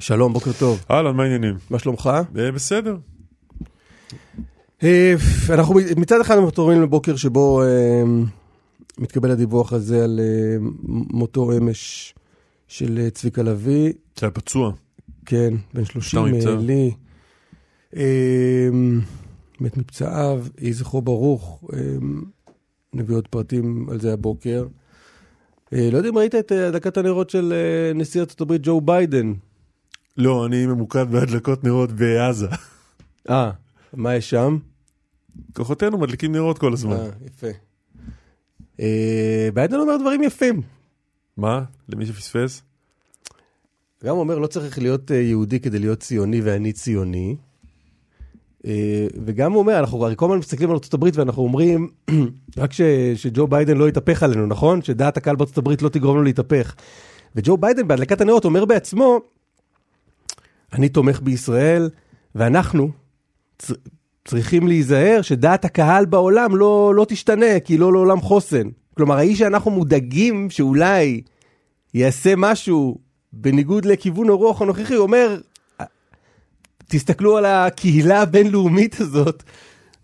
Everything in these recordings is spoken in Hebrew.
שלום, בוקר טוב. אהלן, מה העניינים? מה שלומך? אה, בסדר. אה, אנחנו מצד אחד מתעוררים לבוקר שבו אה, מתקבל הדיווח הזה על מותו אמש של צביקה לביא. שהיה פצוע. כן, בן 30 שטר נפצע. לי. מת מפצעיו, יהי זכרו ברוך. נביא עוד פרטים על זה הבוקר. לא יודע אם ראית את הדלקת הנרות של נשיא ארצות הברית ג'ו ביידן. לא, אני ממוקד בהדלקות נרות בעזה. אה, מה יש שם? כוחותינו מדליקים נרות כל הזמן. אה, יפה. אה, ביידן אומר דברים יפים. מה? למי שפספס? גם אומר, לא צריך להיות אה, יהודי כדי להיות ציוני ואני ציוני. אה, וגם הוא אומר, אנחנו הרי כל הזמן מסתכלים על ארה"ב ואנחנו אומרים, רק ש, שג'ו ביידן לא יתהפך עלינו, נכון? שדעת הקהל הברית לא תגרום לו להתהפך. וג'ו ביידן בהדלקת הנרות אומר בעצמו, אני תומך בישראל, ואנחנו צ- צריכים להיזהר שדעת הקהל בעולם לא, לא תשתנה, כי לא לעולם חוסן. כלומר, האיש שאנחנו מודאגים שאולי יעשה משהו בניגוד לכיוון הרוח הנוכחי, אומר, תסתכלו על הקהילה הבינלאומית הזאת,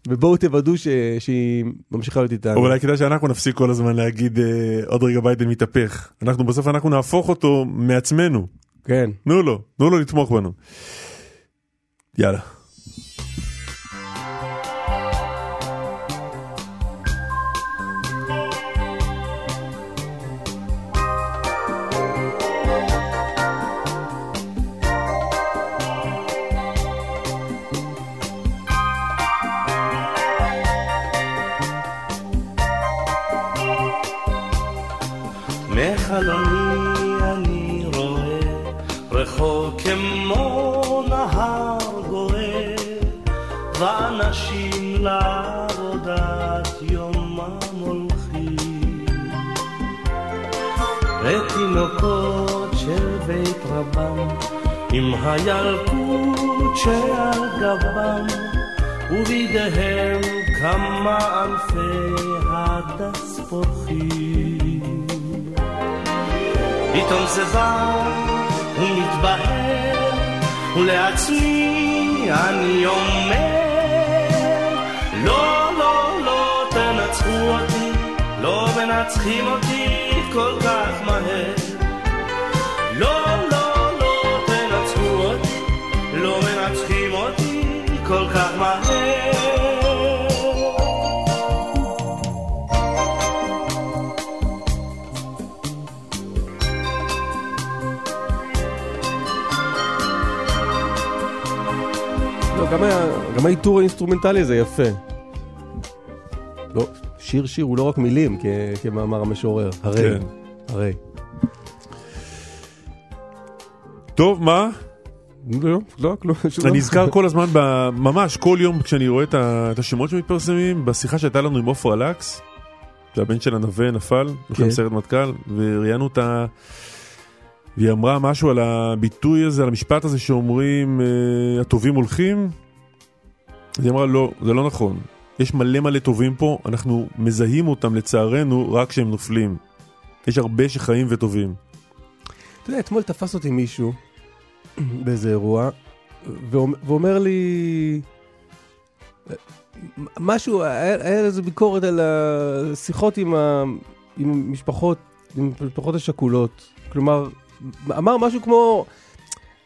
ובואו תוודאו ש... שהיא ממשיכה להיות איתנו. אולי כדאי שאנחנו נפסיק כל הזמן להגיד אה, עוד רגע ביידן מתהפך. אנחנו בסוף אנחנו נהפוך אותו מעצמנו. כן. תנו לו, תנו לו לתמוך בנו. יאללה. עם הילקוט שעל גבם ובידיהם כמה אלפי הדס פורחים פתאום זה בא ומתבהר ולעצמי אני אומר לא, לא, לא תנצחו אותי לא מנצחים אותי גם העיטור האינסטרומנטלי הזה יפה. לא, שיר שיר הוא לא רק מילים, כ... כמאמר המשורר. הרי, כן. הרי. טוב, מה? לא, לא, כלום. אני. נזכר כל הזמן, ב- ממש כל יום כשאני רואה את ה- את השמות שמתפרסמים, בשיחה שהייתה לנו עם עופרה לקס, שהבן של הנווה נפל, כן. סיירת מטכ"ל, וראיינו אותה, והיא אמרה משהו על הביטוי הזה, על המשפט הזה שאומרים, אה, הטובים הולכים, אז היא אמרה, לא, זה לא נכון. יש מלא מלא טובים פה, אנחנו מזהים אותם לצערנו רק כשהם נופלים. יש הרבה שחיים וטובים. אתה יודע, אתמול תפס אותי מישהו באיזה אירוע, ואומר, לי... משהו, היה איזה ביקורת על השיחות עם, ה, עם משפחות, עם המשפחות השכולות. כלומר, אמר משהו כמו,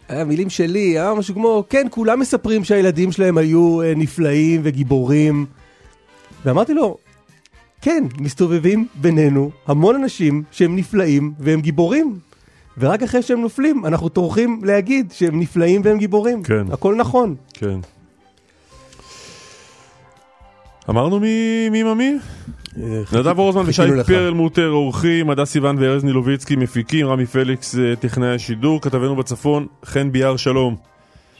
היה מילים שלי, אמר משהו כמו, כן, כולם מספרים שהילדים שלהם היו אה, נפלאים וגיבורים. ואמרתי לו, כן, מסתובבים בינינו המון אנשים שהם נפלאים והם גיבורים. ורק אחרי שהם נופלים, אנחנו טורחים להגיד שהם נפלאים והם גיבורים. כן. הכל נכון. כן. אמרנו מי מי ממי? אה, נדב אורזמן חיכינו ושי לך. פרלמוטר עורכים, הדס סיוון וארז נילוביצקי מפיקים, רמי פליקס אה, טכנאי השידור, כתבנו בצפון, חן ביאר, שלום.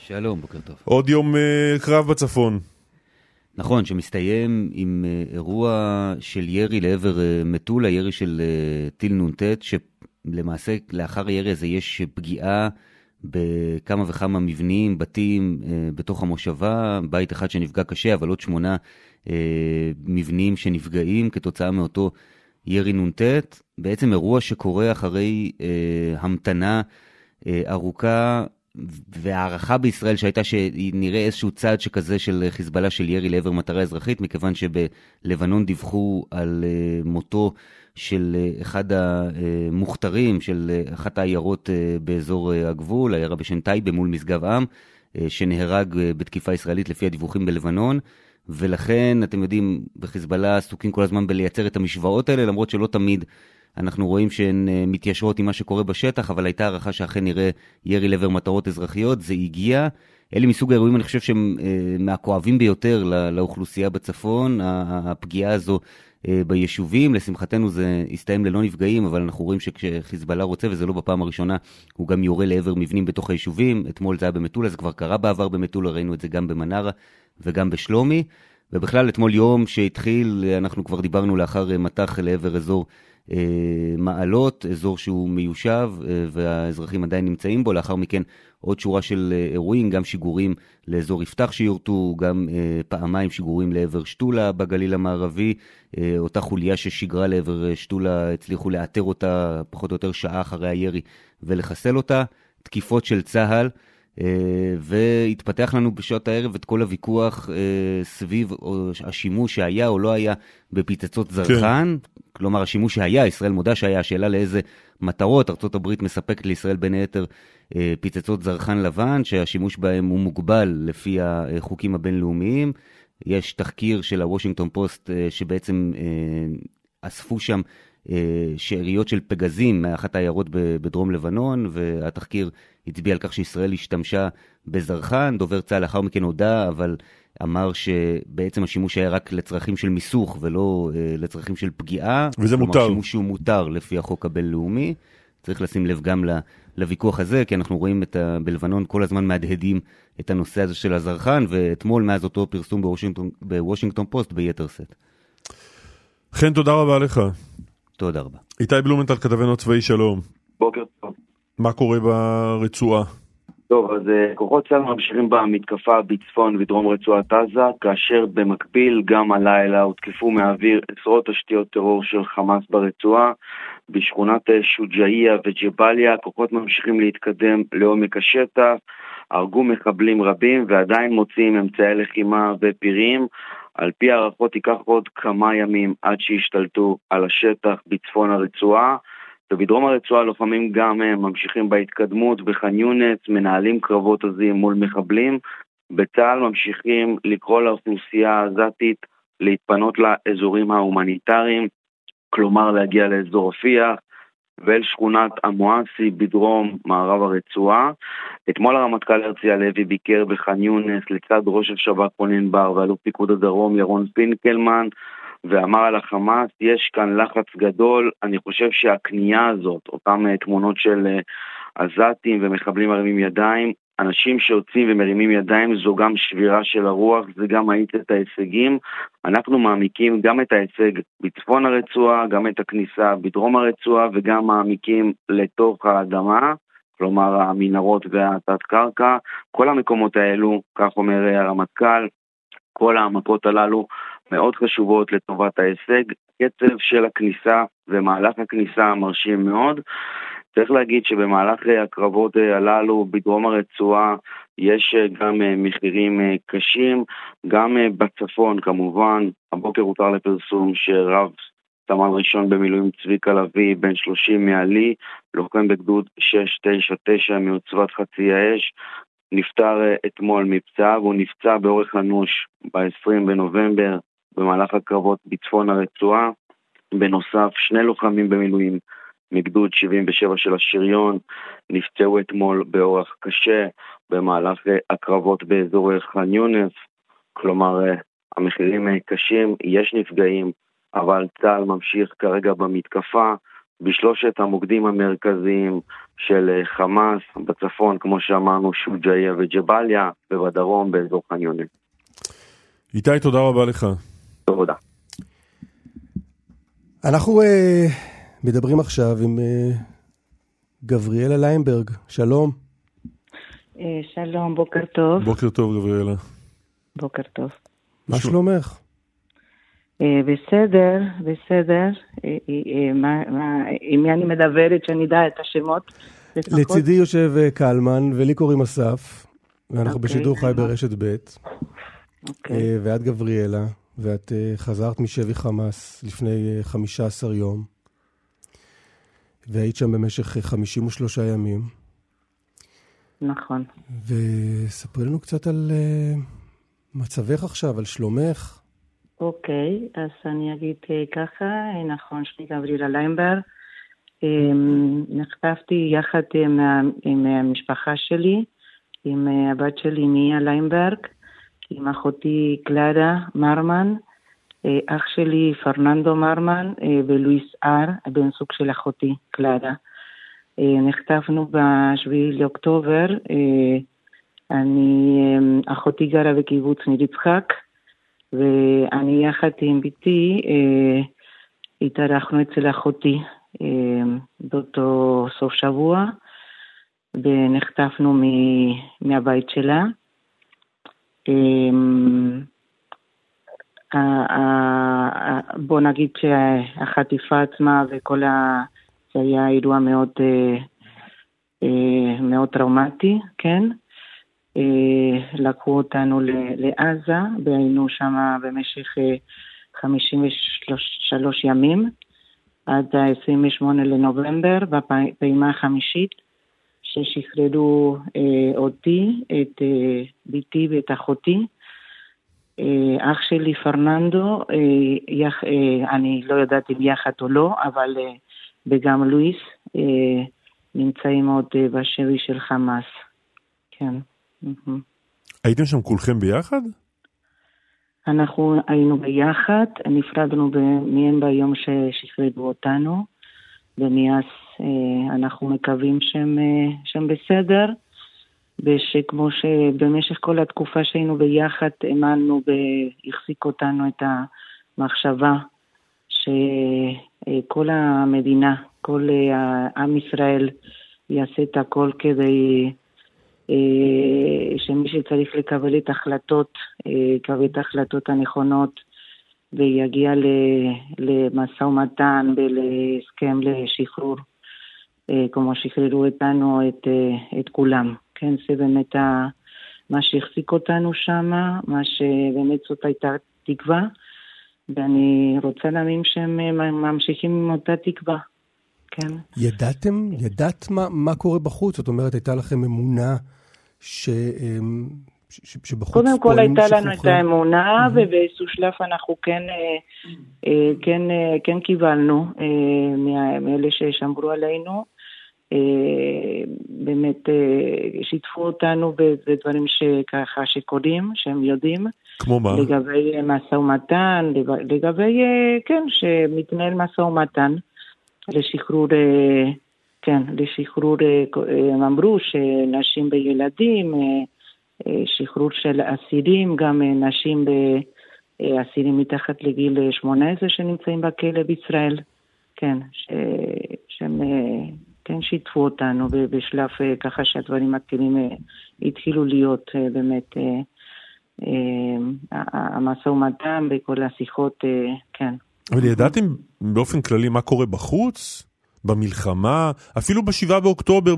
שלום, בוקר טוב. עוד יום אה, קרב בצפון. נכון, שמסתיים עם אה, אירוע של ירי לעבר אה, מטולה, ירי של אה, טיל נ"ט, שלמעשה לאחר הירי הזה יש פגיעה בכמה וכמה מבנים, בתים אה, בתוך המושבה, בית אחד שנפגע קשה, אבל עוד שמונה אה, מבנים שנפגעים כתוצאה מאותו ירי נ"ט. בעצם אירוע שקורה אחרי אה, המתנה אה, ארוכה והערכה בישראל שהייתה שנראה איזשהו צעד שכזה של חיזבאללה של ירי לעבר מטרה אזרחית, מכיוון שבלבנון דיווחו על אה, מותו של אה, אחד המוכתרים של אה, אחת העיירות באזור הגבול, עיירה בשם טייבה מול משגב עם, שנהרג בתקיפה ישראלית לפי הדיווחים בלבנון. ולכן, אתם יודעים, בחיזבאללה עסוקים כל הזמן בלייצר את המשוואות האלה, למרות שלא תמיד אנחנו רואים שהן אה, מתיישרות עם מה שקורה בשטח, אבל הייתה הערכה שאכן נראה ירי לעבר מטרות אזרחיות, זה הגיע. אלה מסוג האירועים, אני חושב שהם אה, מהכואבים ביותר לאוכלוסייה בצפון, הפגיעה הזו ביישובים. לשמחתנו זה הסתיים ללא נפגעים, אבל אנחנו רואים שכשחיזבאללה רוצה, וזה לא בפעם הראשונה, הוא גם יורה לעבר מבנים בתוך היישובים. אתמול זה היה במטולה, זה כבר קרה בעבר במטולה, ראינו את זה גם במנרה וגם בשלומי. ובכלל, אתמול יום שהתחיל, אנחנו כבר דיברנו לאחר מטח לעבר אזור אה, מעלות, אזור שהוא מיושב אה, והאזרחים עדיין נמצאים בו, לאחר מכן עוד שורה של אה, אירועים, גם שיגורים לאזור יפתח שיורטו, גם פעמיים שיגורים לעבר שתולה בגליל המערבי, אותה חוליה ששיגרה לעבר שתולה, הצליחו לאתר אותה פחות או יותר שעה אחרי הירי ולחסל אותה, תקיפות של צה"ל. והתפתח לנו בשעות הערב את כל הוויכוח סביב השימוש שהיה או לא היה בפצצות זרחן. כן. כלומר, השימוש שהיה, ישראל מודה שהיה, השאלה לאיזה מטרות, ארה"ב מספקת לישראל בין היתר אה, פצצות זרחן לבן, שהשימוש בהם הוא מוגבל לפי החוקים הבינלאומיים. יש תחקיר של הוושינגטון פוסט אה, שבעצם אה, אספו שם שאריות של פגזים מאחת העיירות בדרום לבנון, והתחקיר הצביע על כך שישראל השתמשה בזרחן. דובר צה"ל לאחר מכן הודה, אבל אמר שבעצם השימוש היה רק לצרכים של מיסוך ולא אה, לצרכים של פגיעה. וזה כלומר, מותר. שימוש שהוא מותר לפי החוק הבינלאומי. צריך לשים לב גם לוויכוח הזה, כי אנחנו רואים את ה... בלבנון כל הזמן מהדהדים את הנושא הזה של הזרחן, ואתמול מאז אותו פרסום בוושינגטון, בוושינגטון פוסט ביתר שאת. חן, תודה רבה לך. תודה רבה. איתי בלומנטל, כתבנו הצבאי, שלום. בוקר טוב. מה קורה ברצועה? טוב, אז uh, כוחות צה"ל ממשיכים במתקפה בצפון ודרום רצועת עזה, כאשר במקביל גם הלילה הותקפו מהאוויר עשרות תשתיות טרור של חמאס ברצועה. בשכונת אה, שוג'איה וג'באליה הכוחות ממשיכים להתקדם לעומק השטח, הרגו מחבלים רבים ועדיין מוצאים אמצעי לחימה ופירים. על פי הערכות ייקח עוד כמה ימים עד שישתלטו על השטח בצפון הרצועה. ובדרום הרצועה לוחמים גם הם ממשיכים בהתקדמות בח'אן יונס, מנהלים קרבות עזים מול מחבלים. בצה"ל ממשיכים לקרוא לאוכלוסייה העזתית להתפנות לאזורים ההומניטריים, כלומר להגיע לאזור רפיח ואל שכונת המואסי בדרום מערב הרצועה. אתמול הרמטכ"ל הרצי הלוי ביקר בח'אן יונס לצד ראש השב"כ רונן בר ואלוף פיקוד הדרום ירון פינקלמן ואמר על החמאס, יש כאן לחץ גדול, אני חושב שהכניעה הזאת, אותן אה, תמונות של אה, עזתים ומחבלים מרימים ידיים, אנשים שיוצאים ומרימים ידיים זו גם שבירה של הרוח, זה גם מאיץ את ההישגים. אנחנו מעמיקים גם את ההישג בצפון הרצועה, גם את הכניסה בדרום הרצועה וגם מעמיקים לתוך האדמה. כלומר המנהרות והתת-קרקע, כל המקומות האלו, כך אומר אה, הרמטכ"ל, כל המפות הללו מאוד חשובות לטובת ההישג. קצב של הכניסה ומהלך הכניסה מרשים מאוד. צריך להגיד שבמהלך הקרבות הללו בדרום הרצועה יש גם מחירים קשים, גם בצפון כמובן, הבוקר הותר לפרסום שרב סמל ראשון במילואים צביקה לביא, בן 30 מעלי, לוחם בגדוד 699 מעוצבת חצי האש, נפטר אתמול מפצעיו, הוא נפצע באורך אנוש ב-20 בנובמבר במהלך הקרבות בצפון הרצועה. בנוסף, שני לוחמים במילואים מגדוד 77 של השריון נפצעו אתמול באורח קשה במהלך הקרבות באזור ח'אן יונס. כלומר, המחירים קשים, יש נפגעים, אבל צה"ל ממשיך כרגע במתקפה בשלושת המוקדים המרכזיים של חמאס, בצפון, כמו שאמרנו, שוג'איה וג'באליה, ובדרום באזור ח'אן יונס. איתי, תודה רבה לך. תודה. אנחנו uh, מדברים עכשיו עם uh, גבריאלה ליינברג, שלום. אה, שלום, בוקר טוב. בוקר טוב, גבריאלה. בוקר טוב. מה שלומך? בסדר, בסדר. עם מי אני מדברת, שאני אדע את השמות? לפחות? לצידי יושב קלמן, ולי קוראים אסף, ואנחנו אוקיי, בשידור חי. ברשת ב', אוקיי. ואת גבריאלה, ואת אה, חזרת משבי חמאס לפני אה, 15 יום, והיית שם במשך אה, 53 ימים, נכון. וספרי לנו קצת על אה, מצבך עכשיו, על שלומך. אוקיי, אז אני אגיד אה, ככה, אה, נכון, שמי גבריאלה ליימברג. אה, נחטפתי יחד עם, המשפחה שלי, עם אה, הבת שלי מיה ליימברג, עם אחותי קלרה מרמן, אה, אח שלי פרננדו מרמן אה, ולואיס הר, בן זוג של אחותי קלרה. אה, נחטפנו ב-7 לאוקטובר, אני, אה, אחותי גרה בקיבוץ ניר יצחק, ואני יחד עם בתי התארחנו אצל אחותי באותו סוף שבוע, ונחטפנו מהבית שלה. ה- בוא נגיד שהחטיפה עצמה וכל ה... זה היה אירוע מאוד, אה, אה, מאוד טראומטי, כן? אה, לקחו אותנו לעזה והיינו שם במשך אה, 53 ימים עד ה-28 לנובמבר בפעימה החמישית ששחררו אה, אותי, את אה, בתי ואת אחותי. אה, אח שלי פרננדו, אה, יח, אה, אני לא יודעת אם יחד או לא, אבל אה, וגם לואיס אה, נמצאים עוד אה, בשבי של חמאס. כן. הייתם שם כולכם ביחד? אנחנו היינו ביחד, נפרדנו מהם ביום ששחררו אותנו, ומאז אנחנו מקווים שהם, אה, שהם בסדר, ושכמו שבמשך כל התקופה שהיינו ביחד, האמנו והחזיק אותנו את המחשבה שכל המדינה, כל אה, עם ישראל יעשה את הכל כדי אה, שמי שצריך לקבל את ההחלטות, אה, יקבל את ההחלטות הנכונות ויגיע למשא ומתן ולהסכם לשחרור, אה, כמו שחררו אותנו, את, אה, את כולם. כן, זה באמת ה- מה שהחזיק אותנו שם, מה שבאמת זאת הייתה תקווה, ואני רוצה להאמין שהם אה, ממשיכים עם אותה תקווה. כן. ידעתם, ידעת מה, מה קורה בחוץ? זאת אומרת, הייתה לכם אמונה ש, ש, ש, שבחוץ קודם כל הייתה לנו את? האמונה, ובאיזשהו שלב אנחנו כן, אה, אה, כן, אה, כן קיבלנו אה, מאלה ששמרו עלינו. אה, באמת אה, שיתפו אותנו בדברים שככה שקורים, שהם יודעים, כמו מה? לגבי אה, משא ומתן, לג- לגבי, כן, שמתנהל משא ומתן לשחרור, כן, לשחרור, הם אמרו שנשים וילדים, שחרור של אסירים, גם נשים ואסירים מתחת לגיל 18 שנמצאים בכלא בישראל, כן, ש, שהם כן שיתפו אותנו בשלב אה, ככה שהדברים מתחילים, אה, התחילו להיות אה, באמת המשא ומתן וכל השיחות, כן. אבל ידעתם באופן כללי מה קורה בחוץ? במלחמה? אפילו בשבעה באוקטובר,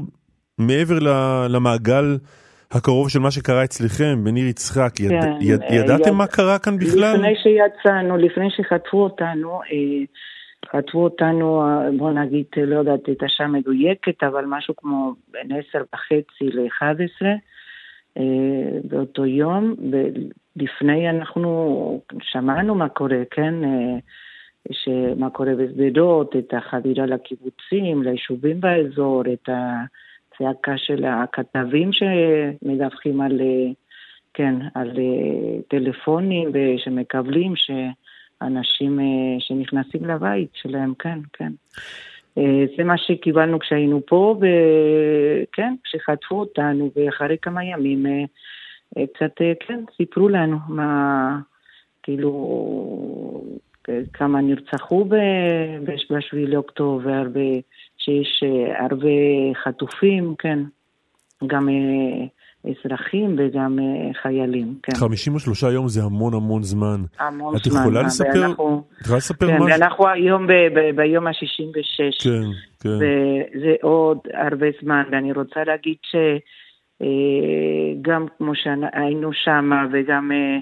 מעבר למעגל הקרוב של מה שקרה אצלכם, בניר יצחק, יד, כן, יד, ידעתם יד- מה קרה כאן בכלל? לפני שיצאנו, לפני שחטפו אותנו, חטפו אותנו, אה, בוא נגיד, אה, לא יודעת את השעה המדויקת, אבל משהו כמו בין עשר וחצי ל-11 באותו יום, ולפני אנחנו שמענו מה קורה, כן? אה, שמה קורה בשדרות, את החדירה לקיבוצים, ליישובים באזור, את הצעקה של הכתבים שמדווחים על, אה, כן, על אה, טלפונים ושמקבלים שאנשים אה, שנכנסים לבית שלהם, כן, כן. אה, זה מה שקיבלנו כשהיינו פה, וכן, כשחטפו אותנו, ואחרי כמה ימים אה, קצת, כן, סיפרו לנו מה, כאילו, כמה נרצחו ב-7 לאוקטובר, ושיש אה, הרבה חטופים, כן, גם אזרחים וגם אה, חיילים, כן. 53 יום זה המון המון זמן. המון את זמן. יכולה לספר, ואנחנו, את יכולה לספר כן, משהו? ואנחנו היום ב, ב, ביום ה-66. כן, כן. וזה עוד הרבה זמן, ואני רוצה להגיד שגם כמו שהיינו שם, וגם אה,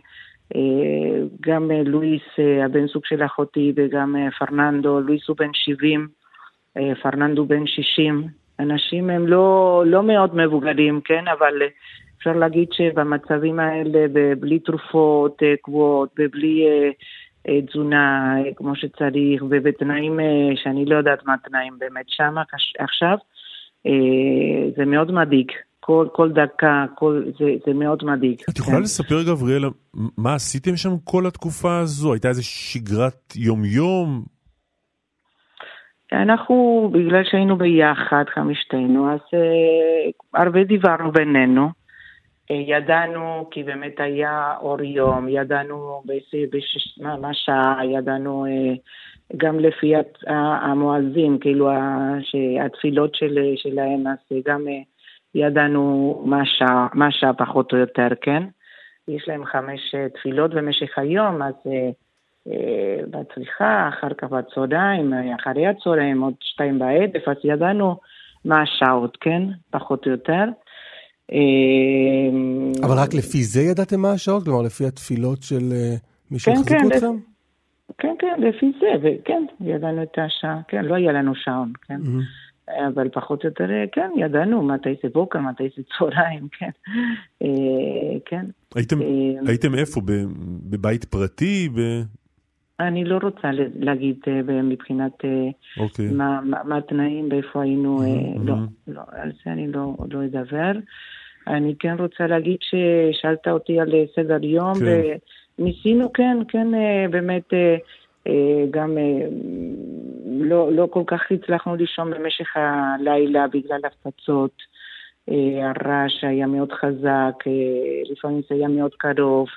אה, גם אה, לואיס, אה, הבן זוג של אחותי, וגם אה, פרננדו, לואיס הוא בן 70, אה, פרננדו בן 60. אנשים הם לא, לא מאוד מבוגרים, כן? אבל אה, אפשר להגיד שבמצבים האלה, בלי תרופות אה, קבועות, ובלי אה, תזונה כמו שצריך, ובתנאים שאני לא יודעת מה התנאים באמת שם עכשיו, זה מאוד מדאיג. כל, כל דקה, כל, זה, זה מאוד מדאיג. את יכולה כן. לספר, גבריאלה, מה עשיתם שם כל התקופה הזו? הייתה איזה שגרת יום-יום? אנחנו, בגלל שהיינו ביחד, חמישתנו, אז אה, הרבה דיברנו בינינו. אה, ידענו, כי באמת היה אור יום, ידענו בשש, מה, שעה, ידענו אה, גם לפי הת- ה- המואזין, כאילו ה- שהתפילות של, שלהם, אז גם אה, ידענו מה השעה, מה השעה פחות או יותר, כן? יש להם חמש אה, תפילות במשך היום, אז אה, בצריכה, אחר כך בצהריים, אה, אחרי הצהריים, עוד שתיים בערב, אז ידענו מה השעות, כן? פחות או יותר. אה, אבל רק לפי זה ידעתם מה השעות? כלומר, לפי התפילות של אה, מי כן, שהחזיקו כן, אתכם? כן, כן, לפי זה, וכן, ידענו את השעה, כן, לא היה לנו שעון, כן. מהמם. אבל פחות או יותר, אה, כן, ידענו מתי זה בוקר, מתי זה צהריים, כן. אה, כן. הייתם, אה, הייתם איפה? בבית פרטי? ב... אני לא רוצה להגיד אה, מבחינת אה, אוקיי. מה, מה, מה התנאים, באיפה היינו, אה, מהמם, לא, מהמם. לא, על זה אני לא, לא אדבר. אני כן רוצה להגיד ששאלת אותי על אה, סדר יום, כן. וניסינו, כן, כן, אה, באמת, אה, אה, גם אה, לא, לא כל כך הצלחנו לישון במשך הלילה בגלל הפצצות. אה, הרעש היה מאוד חזק, אה, לפעמים זה היה מאוד קרוב.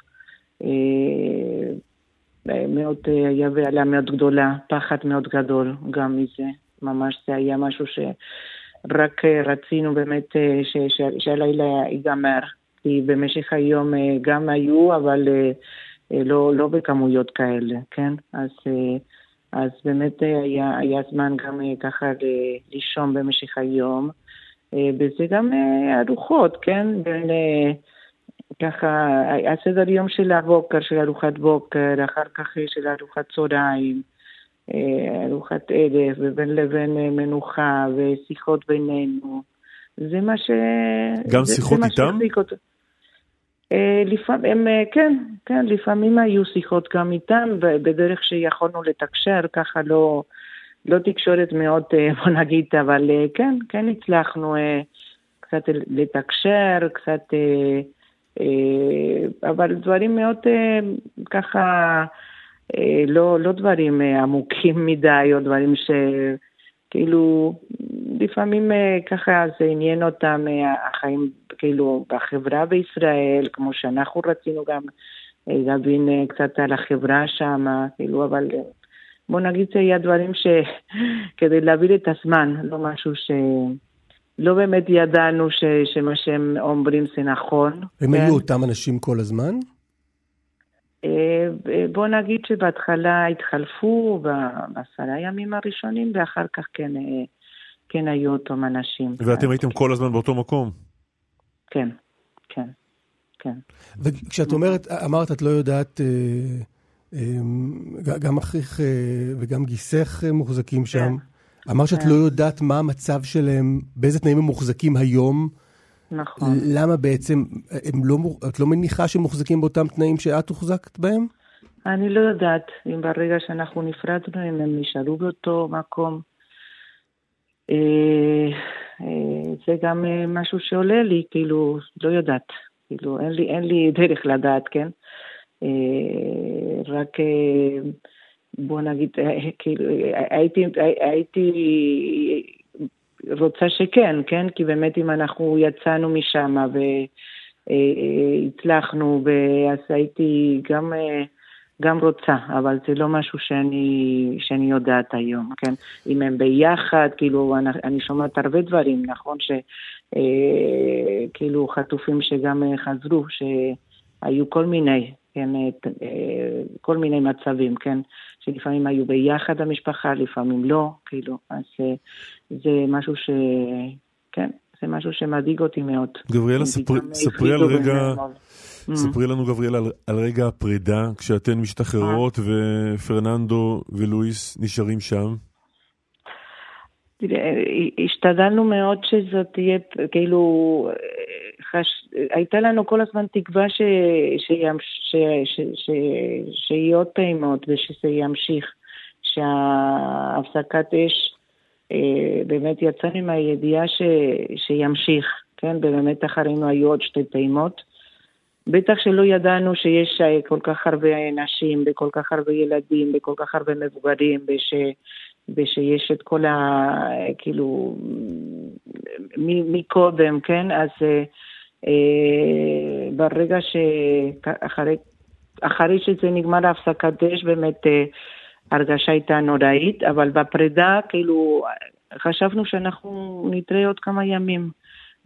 אה, מאוד, אה, היה בעיה מאוד גדולה, פחד מאוד גדול גם מזה. ממש זה היה משהו שרק אה, רצינו באמת שהלילה ייגמר. כי במשך היום גם היו, אבל לא, לא בכמויות כאלה, כן? אז, אז באמת היה, היה זמן גם ככה לישון במשך היום. וזה גם ארוחות, כן? בין... אה, ככה, הסדר יום של הבוקר, של ארוחת בוקר, אחר כך של ארוחת צהריים, אה, ארוחת ערב, ובין לבין אה, מנוחה ושיחות בינינו. זה מה ש... גם זה- שיחות זה איתם? אה, לפעמים, אה, כן, כן, לפעמים היו שיחות גם איתם, בדרך שיכולנו לתקשר, ככה לא, לא תקשורת מאוד, אה, בוא נגיד, אבל אה, כן, כן הצלחנו אה, קצת לתקשר, קצת, אה, אה, אבל דברים מאוד אה, ככה, אה, לא, לא דברים אה, עמוקים מדי, או דברים שכאילו, לפעמים אה, ככה זה עניין אותם, אה, החיים כאילו בחברה בישראל, כמו שאנחנו רצינו גם אה, להבין אה, קצת על החברה שם, כאילו, אבל אה, בוא נגיד זה היה דברים שכדי להעביר את הזמן, לא משהו ש... לא באמת ידענו ש, שמה שהם אומרים זה נכון. הם כן? היו אותם אנשים כל הזמן? אה, בוא נגיד שבהתחלה התחלפו בעשרה ימים הראשונים, ואחר כך כן, אה, כן היו אותם אנשים. ואתם הייתם כל הזמן באותו מקום? כן, כן, כן. וכשאת אומרת, אמרת, את לא יודעת, אה, גם אחיך וגם גיסך מוחזקים שם. אמרת שאת כן. לא יודעת מה המצב שלהם, באיזה תנאים הם מוחזקים היום. נכון. למה בעצם, הם לא, את לא מניחה שהם מוחזקים באותם תנאים שאת הוחזקת בהם? אני לא יודעת אם ברגע שאנחנו נפרדנו, אם הם נשארו באותו מקום. אה, אה, זה גם אה, משהו שעולה לי, כאילו, לא יודעת. כאילו, אין לי, אין לי דרך לדעת, כן? רק, בוא נגיד, אה, כאילו, אה, הייתי, אה, הייתי רוצה שכן, כן? כי באמת אם אנחנו יצאנו משם והצלחנו, אז הייתי גם... גם רוצה, אבל זה לא משהו שאני, שאני יודעת היום, כן? אם הם ביחד, כאילו, אני, אני שומעת הרבה דברים, נכון? אה, כאילו חטופים שגם חזרו, שהיו כל מיני, כן, אה, אה, כל מיני מצבים, כן, שלפעמים היו ביחד המשפחה, לפעמים לא, כאילו, אז אה, זה משהו ש... כן, זה משהו שמדאיג אותי מאוד. גבריאלה, ספרי, ספרי על רגע, מאוד. Mm. ספרי לנו גבריאלה על, על רגע הפרידה, כשאתן משתחררות ופרננדו ולואיס נשארים שם. תראה, השתדלנו מאוד שזאת תהיה, כאילו, חש... הייתה לנו כל הזמן תקווה ש... שימש... ש... ש... ש... שיהיו עוד פעימות ושזה ימשיך, שהפסקת אש, אה, באמת יצאנו עם הידיעה ש... שימשיך, כן, ובאמת אחרינו היו עוד שתי פעימות. בטח שלא ידענו שיש אה, כל כך הרבה נשים וכל כך הרבה ילדים וכל כך הרבה מבוגרים וש... ושיש את כל ה... כאילו, מקודם, כן? אז אה, ברגע שאחרי אחרי שזה נגמר ההפסקת אש, באמת אה, ההרגשה הייתה נוראית, אבל בפרידה, כאילו, חשבנו שאנחנו נתראה עוד כמה ימים.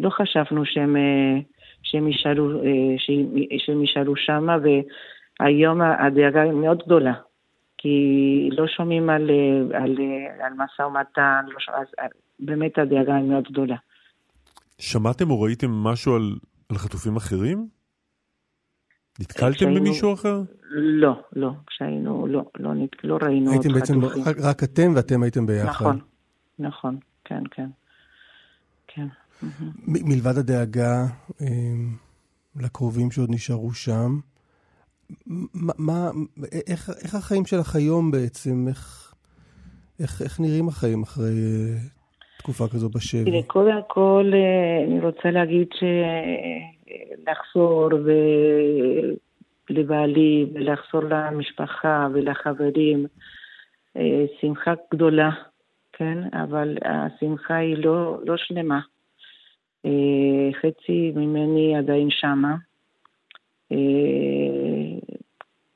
לא חשבנו שהם, אה, שהם יישארו, אה, שהם יישארו שמה, והיום הדאגה היא מאוד גדולה. כי לא שומעים על, אה, על, אה, על משא ומתן, לא ש... אז אה, באמת הדאגה היא מאוד גדולה. שמעתם או ראיתם משהו על, על חטופים אחרים? נתקלתם כשהיינו- במישהו אחר? לא, לא, כשהיינו, לא, לא, נת- לא ראינו עוד הייתם בעצם חטופים. רק, רק אתם ואתם הייתם ביחד. נכון, נכון, כן, כן. כן. מ- מלבד הדאגה אה, לקרובים שעוד נשארו שם, מה, מה, איך, איך החיים שלך היום בעצם? איך, איך, איך נראים החיים אחרי אה, תקופה כזו בשבי? תראה, קודם כל, אה, אני רוצה להגיד שלחזור לבעלי ולחזור למשפחה ולחברים, אה, שמחה גדולה, כן? אבל השמחה היא לא, לא שלמה. אה, חצי ממני עדיין שמה. אה,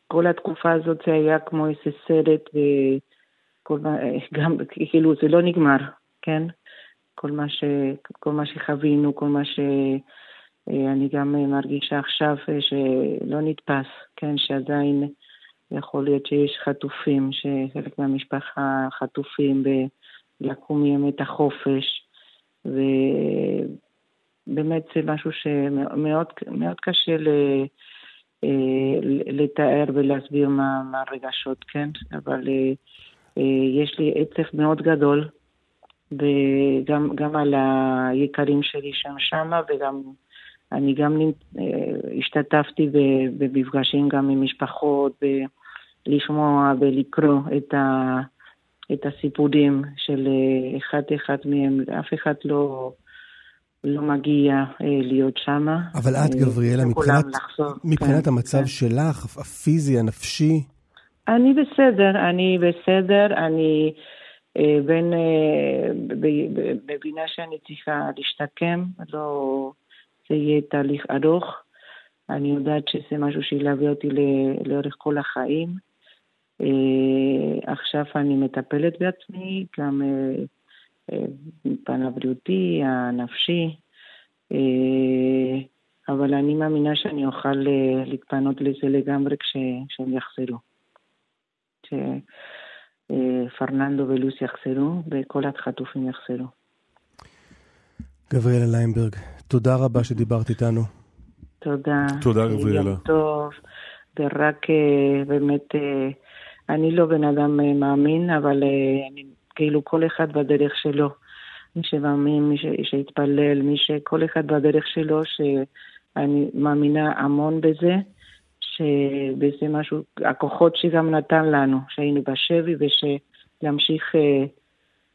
כל התקופה הזאת זה היה כמו איזה סרט, וכל מה, גם, כאילו, זה לא נגמר, כן? כל מה, ש, כל מה שחווינו, כל מה שאני גם מרגישה עכשיו אה, שלא נתפס, כן? שעדיין יכול להיות שיש חטופים, שחלק מהמשפחה חטופים, ולקום מהם את החופש, ובאמת זה משהו שמאוד מאוד קשה ל... אה, לתאר ולהסביר מה, מה הרגשות, כן? אבל אה, אה, יש לי עצב מאוד גדול, וגם גם על היקרים שלי שם שמה, וגם אני גם אה, השתתפתי במפגשים גם עם משפחות, ולשמוע ולקרוא את, ה, את הסיפורים של אה, אחד אחד מהם, אף אחד לא... לא מגיע אה, להיות שמה. אבל את, אה, גבריאלה, מבחינת, לחזור, מבחינת כן, המצב כן. שלך, הפיזי, הנפשי, אני בסדר, אני בסדר, אני אה, בין, אה, ב- ב- מבינה שאני צריכה להשתקם, לא, זה יהיה תהליך ארוך. אני יודעת שזה משהו שילווה אותי לאורך כל החיים. אה, עכשיו אני מטפלת בעצמי, גם אה, אה, בפן הבריאותי, הנפשי, אה, אבל אני מאמינה שאני אוכל אה, להתפנות לזה לגמרי כש- כשהם יחזרו. שפרננדו ולוס יחזרו וכל החטופים יחזרו. גבריאלה ליינברג, תודה רבה שדיברת איתנו. תודה. תודה, גבריאלה. יום טוב, ורק אה, באמת, אה, אני לא בן אדם אה, מאמין, אבל אה, אני, כאילו כל אחד בדרך שלו. מי שמאמין, מי ש- שיתפלל, מי שכל אחד בדרך שלו, שאני מאמינה המון בזה, שבזה משהו, הכוחות שגם נתן לנו, שהיינו בשבי, ושלהמשיך אה,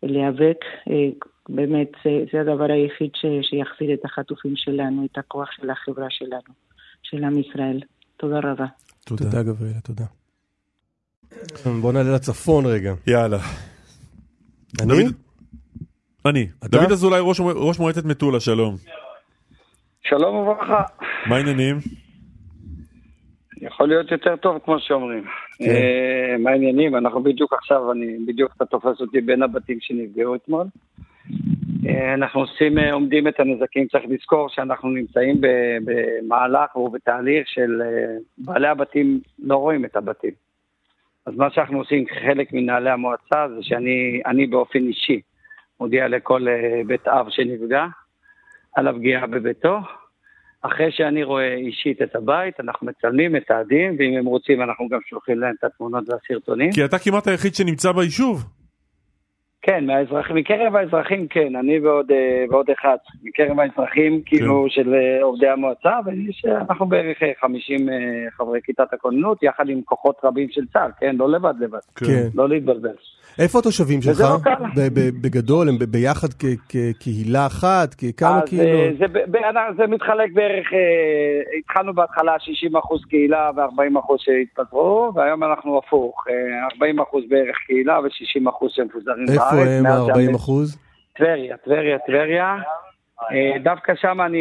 להיאבק, אה, באמת זה, זה הדבר היחיד ש, שיחזיר את החטופים שלנו, את הכוח של החברה שלנו, של עם ישראל. תודה רבה. תודה. תודה, גבריאלה, תודה. בוא נעלה לצפון רגע. יאללה. אני? אני. אתה? דוד אזולאי, ראש מועצת מטולה, שלום. שלום וברכה. מה העניינים? יכול להיות יותר טוב, כמו שאומרים. כן. אה, מה העניינים? אנחנו בדיוק עכשיו, אני, בדיוק אתה תופס אותי בין הבתים שנפגעו אתמול. אה, אנחנו עושים, אה, עומדים את הנזקים, צריך לזכור שאנחנו נמצאים במהלך ובתהליך של אה, בעלי הבתים לא רואים את הבתים. אז מה שאנחנו עושים כחלק מנהלי המועצה זה שאני אני באופן אישי מודיע לכל בית אב שנפגע על הפגיעה בביתו. אחרי שאני רואה אישית את הבית, אנחנו מצלמים, מתעדים, ואם הם רוצים אנחנו גם שולחים להם את התמונות והסרטונים. כי אתה כמעט היחיד שנמצא ביישוב. כן, מהאזרחים, מקרב האזרחים כן, אני ועוד, אה, ועוד אחד. מקרב האזרחים, כאילו, של אה, עובדי המועצה, ויש, אה, אנחנו בערך אה, 50 אה, חברי כיתת הכוננות, יחד עם כוחות רבים של צה"ל, כן? לא לבד לבד. כן. לא להתבלבל. איפה התושבים שלך? לא בגדול, הם ביחד כקהילה אחת? כמה כאילו? אה, זה, זה מתחלק בערך, אה, התחלנו בהתחלה 60% קהילה ו-40% שהתפזרו, והיום אנחנו הפוך, אה, 40% בערך קהילה ו-60% שמפוזרים בארץ. איפה הם מאז ה-40 שהמ- אחוז? טבריה, טבריה, טבריה. אה, דווקא שם אני,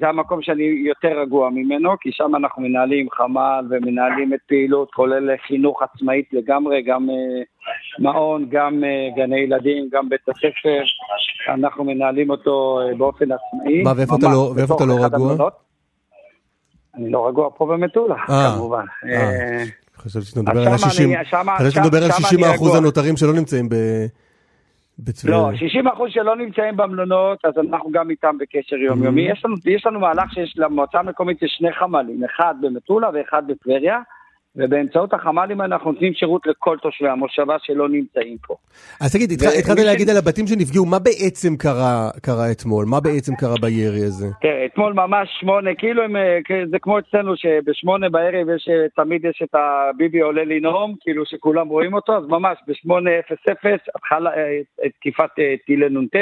זה המקום שאני יותר רגוע ממנו, כי שם אנחנו מנהלים חמ"ל ומנהלים את פעילות, כולל חינוך עצמאית לגמרי, גם אה, מעון, גם אה, גני ילדים, גם בית הספר. אנחנו מנהלים אותו אה, באופן עצמאי. מה, ואיפה אתה לא- ואיפה אתה בתוך לא רגוע? אני לא רגוע פה במטולה, אה, כמובן. אה. אה, חשבתי שאתה מדבר על אז שמה ה-60 אני- שמה- חשבתי שאתה שם- מדבר על שם 60 אני האחוז רגוע. הנותרים שלא נמצאים ב- בטבריה. לא, 60 אחוז שלא נמצאים במלונות, אז אנחנו גם איתם בקשר יומיומי. Mhm. יש לנו, יש לנו מהלך שיש למועצה המקומית יש שני חמ"לים, אחד במטולה ואחד בטבריה, ובאמצעות החמ"לים אנחנו נותנים שירות לכל תושבי המושבה שלא נמצאים פה. אז תגיד, התחלת ש- להגיד על הבתים שנפגעו, מה בעצם קרה קרה אתמול? מה בעצם קרה בירי הזה? תראה, אתמול ממש שמונה, כאילו הם, אה, זה כמו אצלנו שבשמונה בערב יש, אה, תמיד יש את הביבי עולה לנאום, כאילו שכולם רואים אותו, אז ממש בשמונה אפס אפס, התחלה אה, תקיפת טילי נ"ט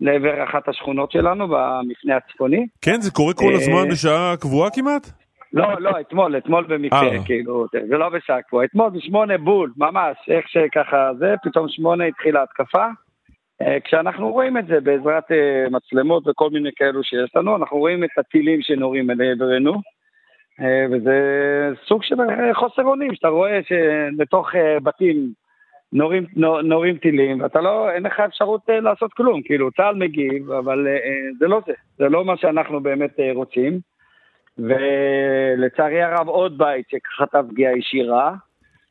לעבר אחת השכונות שלנו במפנה הצפוני. כן, זה קורה כל הזמן בשעה קבועה כמעט? לא, לא, אתמול, אתמול במקרה, אה. כאילו, זה לא קבועה, אתמול בשמונה בול, ממש, איך שככה זה, פתאום שמונה התחילה התקפה. אה, כשאנחנו רואים את זה בעזרת אה, מצלמות וכל מיני כאלו שיש לנו, אנחנו רואים את הטילים שנורים אל עברנו, וזה סוג של חוסר אונים, שאתה רואה שלתוך בתים נורים, נו- נורים טילים, ואתה לא, אין לך אפשרות לעשות כלום, כאילו, צה"ל מגיב, אבל זה לא זה, זה לא מה שאנחנו באמת רוצים. ולצערי הרב עוד בית שחטף פגיעה ישירה,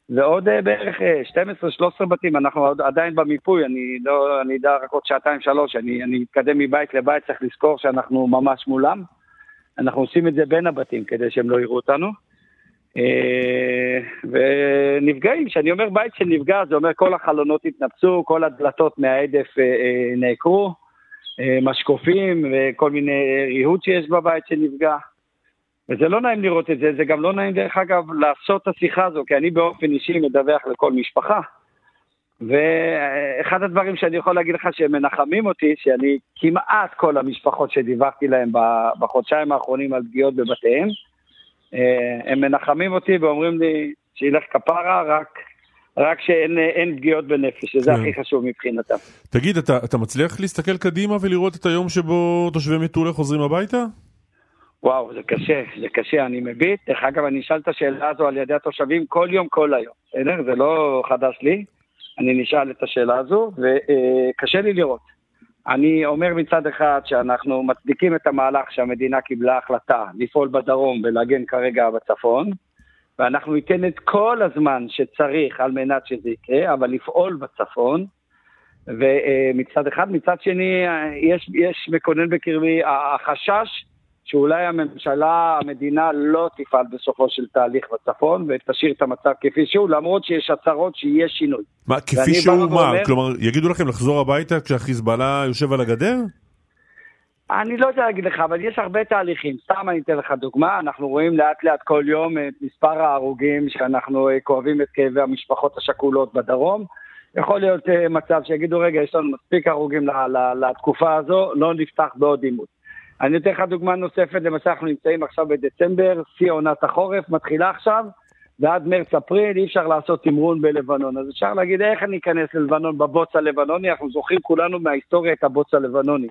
ועוד אה, בערך אה, 12-13 בתים, אנחנו עוד, עדיין במיפוי, אני לא, אני אדע רק עוד שעתיים שלוש, אני, אני מתקדם מבית לבית, צריך לזכור שאנחנו ממש מולם. אנחנו עושים את זה בין הבתים כדי שהם לא יראו אותנו. אה, ונפגעים, כשאני אומר בית שנפגע, זה אומר כל החלונות התנפצו, כל הדלתות מההדף אה, אה, נעקרו, אה, משקופים וכל מיני ריהוט שיש בבית שנפגע. וזה לא נעים לראות את זה, זה גם לא נעים דרך אגב לעשות את השיחה הזו, כי אני באופן אישי מדווח לכל משפחה. ואחד הדברים שאני יכול להגיד לך שהם מנחמים אותי, שאני כמעט כל המשפחות שדיווחתי להם בחודשיים האחרונים על פגיעות בבתיהם, אה, הם מנחמים אותי ואומרים לי שילך כפרה, רק, רק שאין אין פגיעות בנפש, שזה כן. הכי חשוב מבחינתם. תגיד, אתה, אתה מצליח להסתכל קדימה ולראות את היום שבו תושבי מטולה חוזרים הביתה? וואו, זה קשה, זה קשה, אני מביט. דרך אגב, אני אשאל את השאלה הזו על ידי התושבים כל יום, כל היום. בסדר? זה לא חדש לי. אני נשאל את השאלה הזו, וקשה לי לראות. אני אומר מצד אחד שאנחנו מצדיקים את המהלך שהמדינה קיבלה החלטה לפעול בדרום ולהגן כרגע בצפון, ואנחנו ניתן את כל הזמן שצריך על מנת שזה יקרה, אבל לפעול בצפון. ומצד אחד, מצד שני, יש, יש מקונן בקרבי החשש שאולי הממשלה, המדינה לא תפעל בסופו של תהליך בצפון ותשאיר את המצב כפי שהוא, למרות שיש הצהרות שיהיה שינוי. מה, כפי שהוא מה? ואומר- כלומר, יגידו לכם לחזור הביתה כשהחיזבאללה יושב על הגדר? אני לא יודע להגיד לך, אבל יש הרבה תהליכים. סתם אני אתן לך דוגמה, אנחנו רואים לאט לאט כל יום את מספר ההרוגים שאנחנו אה, כואבים את כאבי המשפחות השכולות בדרום. יכול להיות אה, מצב שיגידו, רגע, יש לנו מספיק הרוגים לתקופה הזו, לא נפתח בעוד עימות. אני אתן לך דוגמה נוספת, למשל אנחנו נמצאים עכשיו בדצמבר, שיא עונת החורף, מתחילה עכשיו, ועד מרץ-אפריל אי אפשר לעשות תמרון בלבנון. אז אפשר להגיד, איך אני אכנס ללבנון בבוץ הלבנוני? אנחנו זוכרים כולנו מההיסטוריה את הבוץ הלבנוני.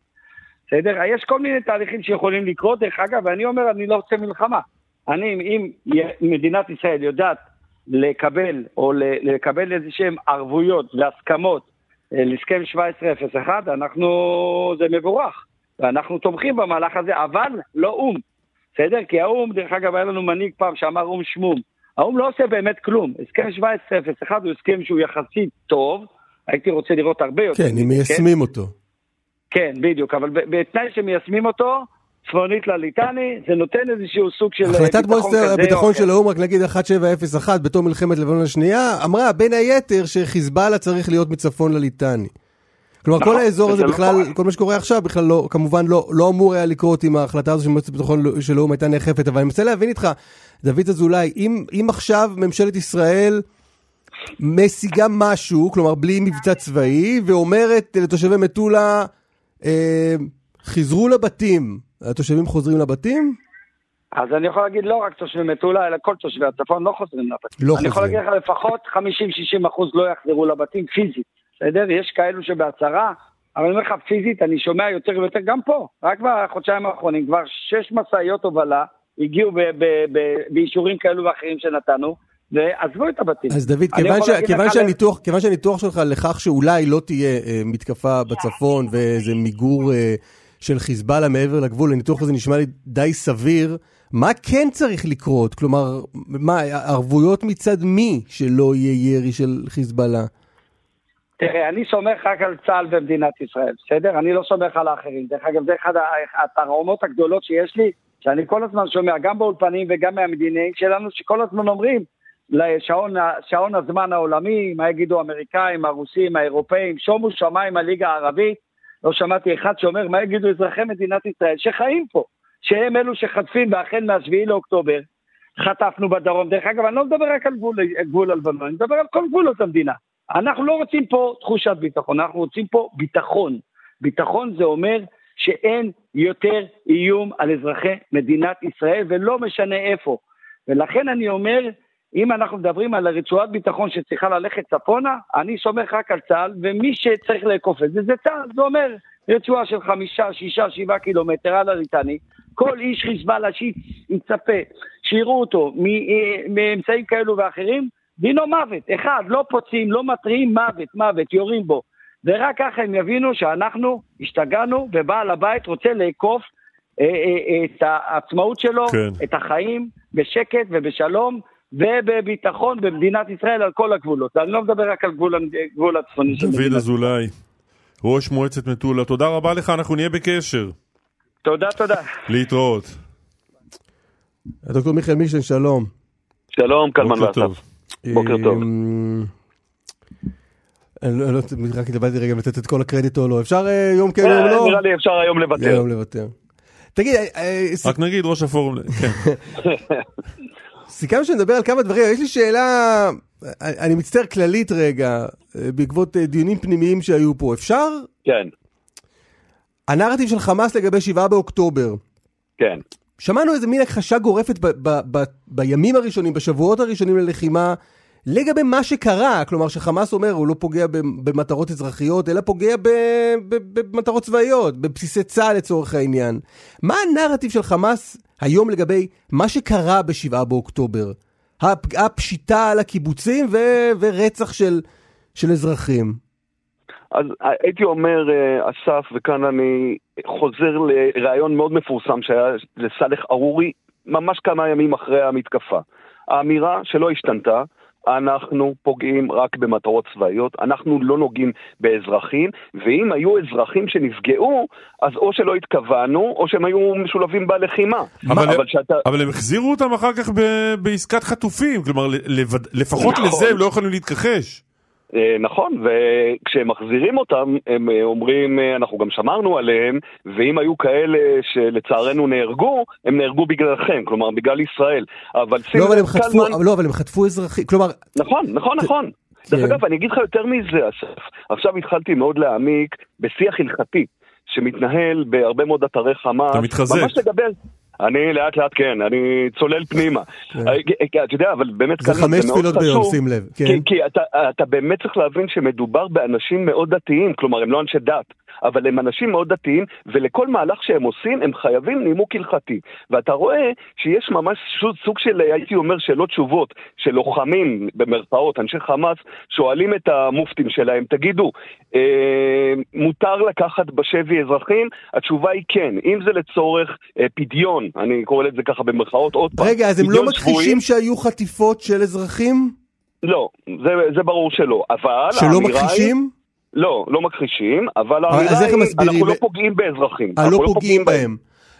בסדר? יש כל מיני תהליכים שיכולים לקרות, דרך אגב, ואני אומר, אני לא רוצה מלחמה. אני, אם מדינת ישראל יודעת לקבל, או לקבל איזה שהן ערבויות והסכמות אה, להסכם 1701, אנחנו, זה מבורך, ואנחנו תומכים במהלך הזה, אבל לא או"ם, בסדר? כי האו"ם, דרך אגב, היה לנו מנהיג פעם שאמר או"ם שמום. האו"ם לא עושה באמת כלום. הסכם 1701 הוא הסכם שהוא יחסית טוב, הייתי רוצה לראות הרבה יותר. כן, אם מיישמים אותו. כן, בדיוק, אבל בתנאי שמיישמים אותו, צפונית לליטני, זה נותן איזשהו סוג של... החלטת ביטחון מועצת כזה או הביטחון אחר. של האו"ם, רק נגיד 1701, בתום מלחמת לבנון השנייה, אמרה בין היתר שחיזבאללה צריך להיות מצפון לליטני. כלומר, נכון, כל האזור הזה לא בכלל, קורה. כל מה שקורה עכשיו בכלל לא, כמובן לא, לא אמור היה לקרות אם ההחלטה הזו של מועצת הביטחון של האו"ם הייתה נאכפת, אבל אני מנסה להבין איתך, דוד אזולאי, אם, אם עכשיו ממשלת ישראל משיגה משהו, כלומר בלי מבצע צבאי, ואומרת לתושבי מטולה, אה, חזרו לבתים, התושבים חוזרים לבתים? אז אני יכול להגיד לא רק תושבי מטולה, אלא כל תושבי הצפון לא חוזרים לבתים. לא אני יכול חוזרים. להגיד לך לפחות 50-60 אחוז לא יחזרו לבתים פיזית, בסדר? יש כאלו שבהצהרה, אבל אני אומר לך פיזית, אני שומע יותר ויותר גם פה. רק בחודשיים האחרונים כבר שש משאיות הובלה הגיעו באישורים כאלו ואחרים שנתנו, ועזבו את הבתים. אז דוד, כיוון, ש... כיוון, שהניתוח, כיוון שהניתוח שלך לכך שאולי לא תהיה אה, מתקפה בצפון ואיזה מיגור אה, של חיזבאללה מעבר לגבול, הניתוח הזה נשמע לי די סביר. מה כן צריך לקרות? כלומר, מה, ערבויות מצד מי שלא יהיה ירי של חיזבאללה? תראה, אני סומך רק על צה"ל במדינת ישראל, בסדר? אני לא סומך על האחרים. דרך אגב, זה אחד התרעומות הגדולות שיש לי, שאני כל הזמן שומע, גם באולפנים וגם מהמדינאים שלנו, שכל הזמן אומרים, לשעון שעון הזמן העולמי, מה יגידו האמריקאים, הרוסים, האירופאים, שומו שמיים הליגה הערבית, לא שמעתי אחד שאומר, מה יגידו אזרחי מדינת ישראל שחיים פה, שהם אלו שחטפים, והחל מה-7 לאוקטובר, חטפנו בדרום. דרך אגב, אני לא מדבר רק על גבול הלבנון, אני מדבר על כל גבולות המדינה. אנחנו לא רוצים פה תחושת ביטחון, אנחנו רוצים פה ביטחון. ביטחון זה אומר שאין יותר איום על אזרחי מדינת ישראל, ולא משנה איפה. ולכן אני אומר, אם אנחנו מדברים על רצועת ביטחון שצריכה ללכת צפונה, אני סומך רק על צה"ל, ומי שצריך לאכוף את זה זה צה"ל. זה אומר רצועה של חמישה, שישה, שבעה קילומטר על הליטני. כל איש חיזבאללה שיצפה, שיראו אותו מאמצעים כאלו ואחרים, דינו מוות. אחד, לא פוצעים, לא מתריעים, מוות, מוות, יורים בו. ורק ככה הם יבינו שאנחנו השתגענו, ובעל הבית רוצה לאכוף אה, אה, את העצמאות שלו, כן. את החיים, בשקט ובשלום. ובביטחון במדינת ישראל על כל הגבולות. אני לא מדבר רק על גבול, גבול הצפוני של דוד מדינת אזולאי, ראש מועצת מטולה, תודה רבה לך, אנחנו נהיה בקשר. תודה, תודה. להתראות. דוקטור מיכאל מישן, שלום. שלום, קלמן ואסף. בוקר טוב. אמ, אני לא, לא, רק התלבטתי רגע לתת את כל הקרדיט או לא. אפשר אה, יום כן, אה, לא? נראה לי אפשר היום לוותר. היום לוותר. תגיד, אה, רק נגיד ראש הפורום, כן. סיכמנו שנדבר על כמה דברים, יש לי שאלה, אני מצטער כללית רגע, בעקבות דיונים פנימיים שהיו פה. אפשר, כן, הנרטיב של חמאס לגבי 7 באוקטובר, כן. שמענו איזה מין הכחשה גורפת ב- ב- ב- בימים הראשונים, בשבועות הראשונים ללחימה, לגבי מה שקרה, כלומר שחמאס אומר הוא לא פוגע במטרות אזרחיות, אלא פוגע במטרות צבאיות, בבסיסי צה"ל לצורך העניין. מה הנרטיב של חמאס היום לגבי מה שקרה ב-7 באוקטובר? הפגיעה פשיטה על הקיבוצים ו- ורצח של, של אזרחים. אז הייתי אומר, אה, אסף, וכאן אני חוזר לראיון מאוד מפורסם שהיה לסאלח ארורי, ממש כמה ימים אחרי המתקפה. האמירה שלא השתנתה, אנחנו פוגעים רק במטרות צבאיות, אנחנו לא נוגעים באזרחים, ואם היו אזרחים שנפגעו, אז או שלא התכוונו, או שהם היו משולבים בלחימה. אבל- אבל שאתה... אבל הם החזירו אותם אחר כך ב- בעסקת חטופים, כלומר לבד- לפחות נכון. לזה הם לא יכולים להתכחש. אה, נכון, וכשהם מחזירים אותם, הם אה, אומרים, אה, אנחנו גם שמרנו עליהם, ואם היו כאלה שלצערנו נהרגו, הם נהרגו בגללכם, כלומר בגלל ישראל. אבל לא, אבל הם חטפו, קלמן- לא, אבל הם חטפו אזרחים, כלומר, נכון, נכון, נכון. דרך כן. אגב, אני אגיד לך יותר מזה, אסף. עכשיו התחלתי מאוד להעמיק בשיח הלכתי, שמתנהל בהרבה מאוד אתרי חמאס. אתה מתחזק. ממש לדבר... אני לאט לאט כן, אני צולל פנימה. אה, אתה יודע, אבל באמת כן. זה חמש תפילות ביום, שים לב. כן. כי, אתה, אתה באמת צריך להבין שמדובר באנשים מאוד דתיים, כלומר הם לא אנשי דת. אבל הם אנשים מאוד דתיים, ולכל מהלך שהם עושים הם חייבים נימוק הלכתי. ואתה רואה שיש ממש סוג של, הייתי אומר, שאלות תשובות, של לוחמים, במרכאות, אנשי חמאס, שואלים את המופתים שלהם, תגידו, אה, מותר לקחת בשבי אזרחים? התשובה היא כן. אם זה לצורך אה, פדיון, אני קורא לזה ככה במרכאות, עוד פעם. רגע, אז הם לא מכחישים שהיו חטיפות של אזרחים? לא, זה, זה ברור שלא, אבל שלא מכחישים? היא... לא, לא מכחישים, אבל האמירה היא, אנחנו לא פוגעים באזרחים. אה, לא, לא פוגעים בהם.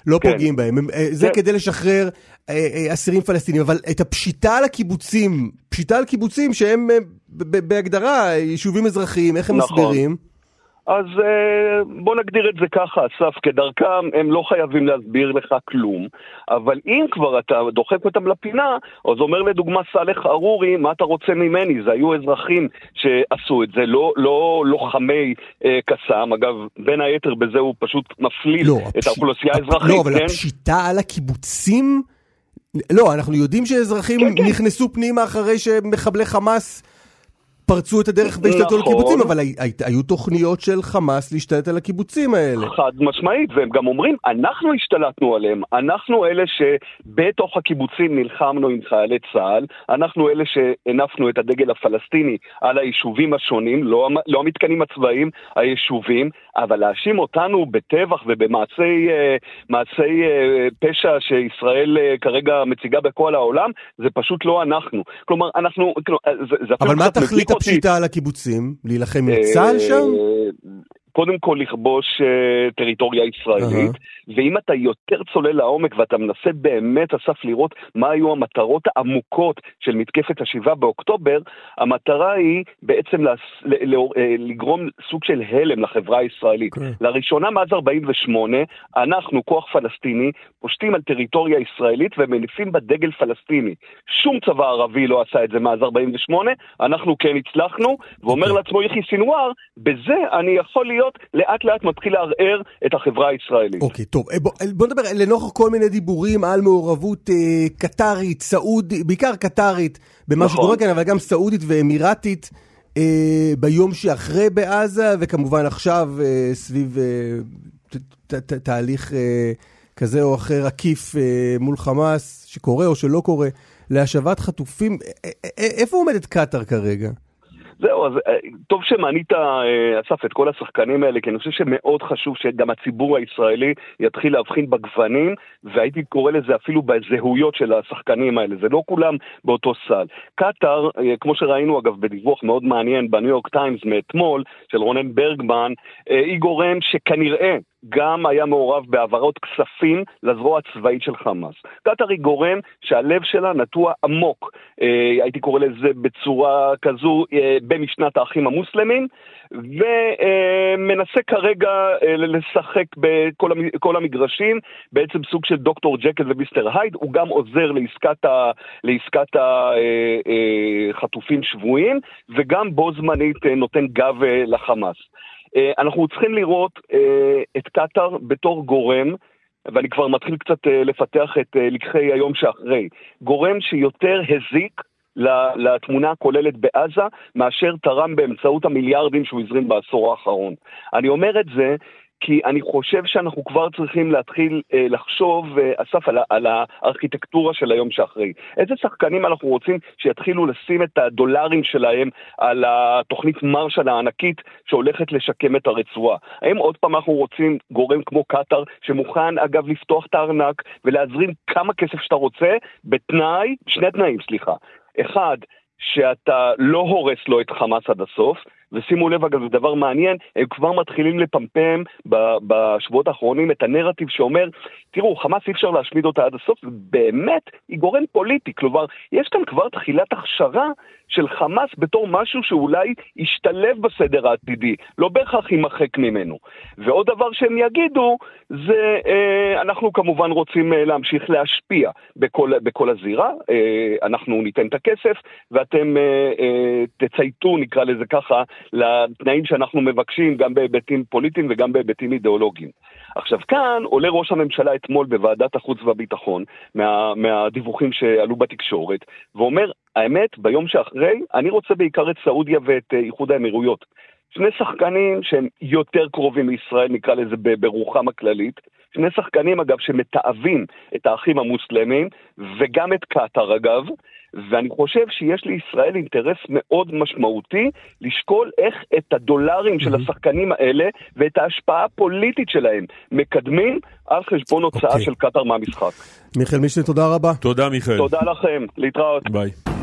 לא כן. פוגעים בהם. אה, זה כן. כדי לשחרר אה, אה, אסירים פלסטינים, אבל את הפשיטה על הקיבוצים, פשיטה על קיבוצים שהם אה, בהגדרה יישובים אזרחיים, איך הם נכון. מסבירים? אז אה, בוא נגדיר את זה ככה, אסף, כדרכם הם לא חייבים להסביר לך כלום, אבל אם כבר אתה דוחק אותם לפינה, אז אומר לדוגמה סאלח ארורי, מה אתה רוצה ממני? זה היו אזרחים שעשו את זה, לא, לא לוחמי אה, קסאם, אגב, בין היתר בזה הוא פשוט מפליל לא, את הפש... האוכלוסייה האזרחית. לא, אבל כן? הפשיטה על הקיבוצים... לא, אנחנו יודעים שאזרחים כן, כן. נכנסו פנימה אחרי שמחבלי חמאס... פרצו את הדרך והשתלטו נכון. על קיבוצים, אבל היו תוכניות של חמאס להשתלט על הקיבוצים האלה. חד משמעית, והם גם אומרים, אנחנו השתלטנו עליהם, אנחנו אלה שבתוך הקיבוצים נלחמנו עם חיילי צה"ל, אנחנו אלה שהנפנו את הדגל הפלסטיני על היישובים השונים, לא, לא המתקנים הצבאיים, היישובים, אבל להאשים אותנו בטבח ובמעשי uh, uh, פשע שישראל uh, כרגע מציגה בכל העולם, זה פשוט לא אנחנו. כלומר, אנחנו, כאילו, זה, זה אבל מה תכלית הפשיטה על הקיבוצים? להילחם עם צה"ל שם? קודם כל לכבוש uh, טריטוריה ישראלית. ואם אתה יותר צולל לעומק ואתה מנסה באמת, אסף, לראות מה היו המטרות העמוקות של מתקפת השבעה באוקטובר, המטרה היא בעצם. אה, לגרום סוג של הלם לחברה הישראלית. כן. לראשונה מאז 48, אנחנו, כוח פלסטיני, פושטים על טריטוריה ישראלית ומניפים בה דגל פלסטיני. שום צבא ערבי לא עשה את זה מאז 48, אנחנו כן הצלחנו, ואומר. אוקיי. לעצמו יחיא סינואר, בזה אני יכול להיות... להיות לאט לאט מתחיל לערער את החברה הישראלית. אוקיי, טוב, בוא, בוא נדבר לנוכח כל מיני דיבורים על מעורבות אה, קטרית, סעודית, בעיקר קטרית, במה נכון. שקורה כאן, אבל גם סעודית ואמירתית. אה, ביום שאחרי בעזה, וכמובן עכשיו אה, סביב אה, ת, ת, ת, תהליך אה, כזה או אחר עקיף אה, מול חמאס, שקורה או שלא קורה, להשבת חטופים. אה, אה, איפה עומדת קטאר כרגע? זהו, אז אה, טוב שמנית, אה, אסף, את כל השחקנים האלה, כי אני חושב שמאוד חשוב שגם הציבור הישראלי יתחיל להבחין בגוונים, והייתי קורא לזה אפילו בזהויות של השחקנים האלה, זה לא כולם באותו סל. קטאר, אה, כמו שראינו אגב בדיווח מאוד מעניין בניו יורק טיימס מאתמול, של רונן ברגמן, היא גורם שכנראה גם היה מעורב בהעברות כספים לזרוע הצבאית של חמאס. קטאר היא גורם שהלב שלה נטוע עמוק, אה, הייתי קורא לזה בצורה כזו, אה, במשנת האחים המוסלמים, ומנסה אה, כרגע אה, לשחק בכל המגרשים, בעצם סוג של דוקטור ג'קל ומיסטר הייד, הוא גם עוזר לעסקת, ה, לעסקת החטופים אה, אה, שבויים, וגם בו זמנית אה, נותן גב אה, לחמאס. אה, אנחנו צריכים לראות אה, את קטאר בתור גורם, ואני כבר מתחיל קצת אה, לפתח את לקחי היום שאחרי, גורם שיותר הזיק לתמונה הכוללת בעזה, מאשר תרם באמצעות המיליארדים שהוא הזרים בעשור האחרון. אני אומר את זה כי אני חושב שאנחנו כבר צריכים להתחיל אה, לחשוב, אה, אסף, על, על הארכיטקטורה של היום שאחרי. איזה שחקנים אנחנו רוצים שיתחילו לשים את הדולרים שלהם על התוכנית מרשל הענקית שהולכת לשקם את הרצועה? האם עוד פעם אנחנו רוצים גורם כמו קטאר, שמוכן אגב לפתוח את הארנק ולהזרים כמה כסף שאתה רוצה, בתנאי, שני תנאים, סליחה. אחד, שאתה לא הורס לו את חמאס עד הסוף, ושימו לב אגב, זה דבר מעניין, הם כבר מתחילים לפמפם בשבועות האחרונים את הנרטיב שאומר, תראו, חמאס אי אפשר להשמיד אותה עד הסוף, באמת היא גורם פוליטי, כלומר, יש כאן כבר תחילת הכשרה של חמאס בתור משהו שאולי ישתלב בסדר העתידי, לא בהכרח יימחק ממנו. ועוד דבר שהם יגידו, זה אה, אנחנו כמובן רוצים אה, להמשיך להשפיע בכל, בכל הזירה, אה, אנחנו ניתן את הכסף ואתם אה, אה, תצייתו, נקרא לזה ככה, לתנאים שאנחנו מבקשים, גם בהיבטים פוליטיים וגם בהיבטים אידיאולוגיים. עכשיו כאן עולה ראש הממשלה אתמול בוועדת החוץ והביטחון, מה, מהדיווחים שעלו בתקשורת, ואומר, האמת, ביום שאחרי, אני רוצה בעיקר את סעודיה ואת אה, איחוד האמירויות. שני שחקנים שהם יותר קרובים לישראל, נקרא לזה ברוחם הכללית. שני שחקנים אגב שמתעבים את האחים המוסלמים, וגם את קטאר אגב, ואני חושב שיש לישראל אינטרס מאוד משמעותי לשקול איך את הדולרים של השחקנים האלה ואת ההשפעה הפוליטית שלהם מקדמים על חשבון הוצאה okay. אוקיי. של קטאר מהמשחק. מיכאל מישנה, תודה רבה. תודה מיכאל. תודה לכם, להתראות. ביי.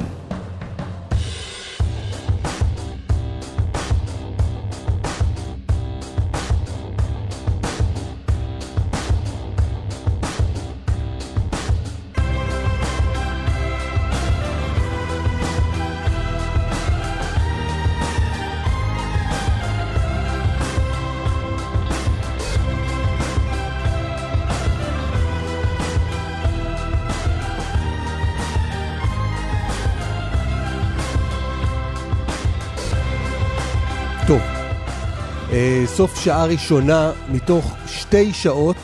סוף שעה ראשונה מתוך שתי שעות,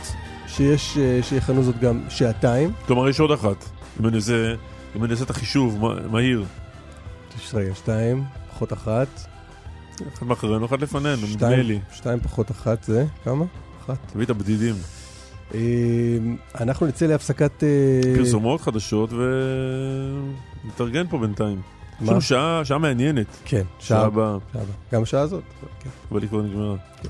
שיש, אה, שיכנו זאת גם שעתיים. כלומר, יש עוד אחת. אם אני עושה, אם אני עושה את החישוב מהיר. רגע, שתיים, פחות אחת. אחד מאחרינו, אחד לפנינו, נדמה לי. שתיים פחות אחת זה, כמה? אחת. תביא את הבדידים. אה, אנחנו נצא להפסקת... אה, פרסומות חדשות ונתארגן פה בינתיים. יש לנו שעה, שעה מעניינת. כן, שעה הבאה. גם השעה הזאת. כן. אבל היא כבר נגמרה. כן.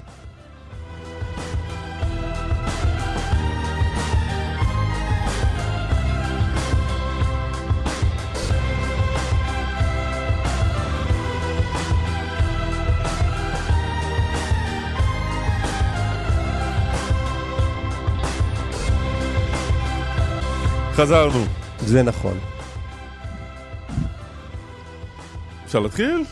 חזרנו. זה נכון. אפשר להתחיל?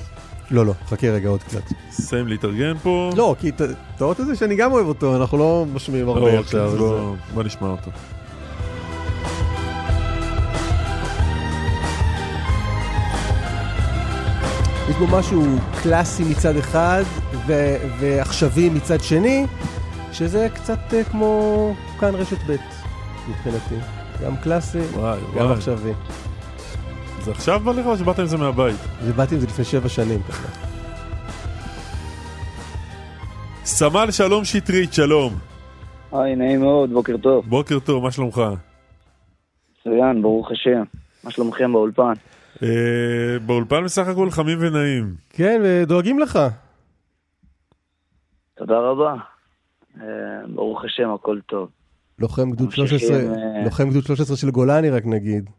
לא, לא, חכה רגע עוד קצת. סיים להתארגן פה. לא, כי אתה רואה את זה שאני גם אוהב אותו, אנחנו לא משמיעים הרבה לא, עכשיו. לא, בוא נשמע אותו. יש בו משהו קלאסי מצד אחד ו- ועכשווי מצד שני, שזה קצת uh, כמו כאן רשת ב' מבחינתי. גם קלאסי, וואי, גם עכשווי. זה עכשיו בא לך או שבאת עם זה מהבית? זה באתי עם זה לפני שבע שנים. סמל שלום שטרית, שלום. היי, נעים מאוד, בוקר טוב. בוקר טוב, מה שלומך? מצוין, ברוך השם. מה שלומכם באולפן? אה, באולפן בסך הכל חמים ונעים. כן, ודואגים לך. תודה רבה. אה, ברוך השם, הכל טוב. לוחם גדוד 13, אה, לוחם גדוד 13 של גולני רק נגיד.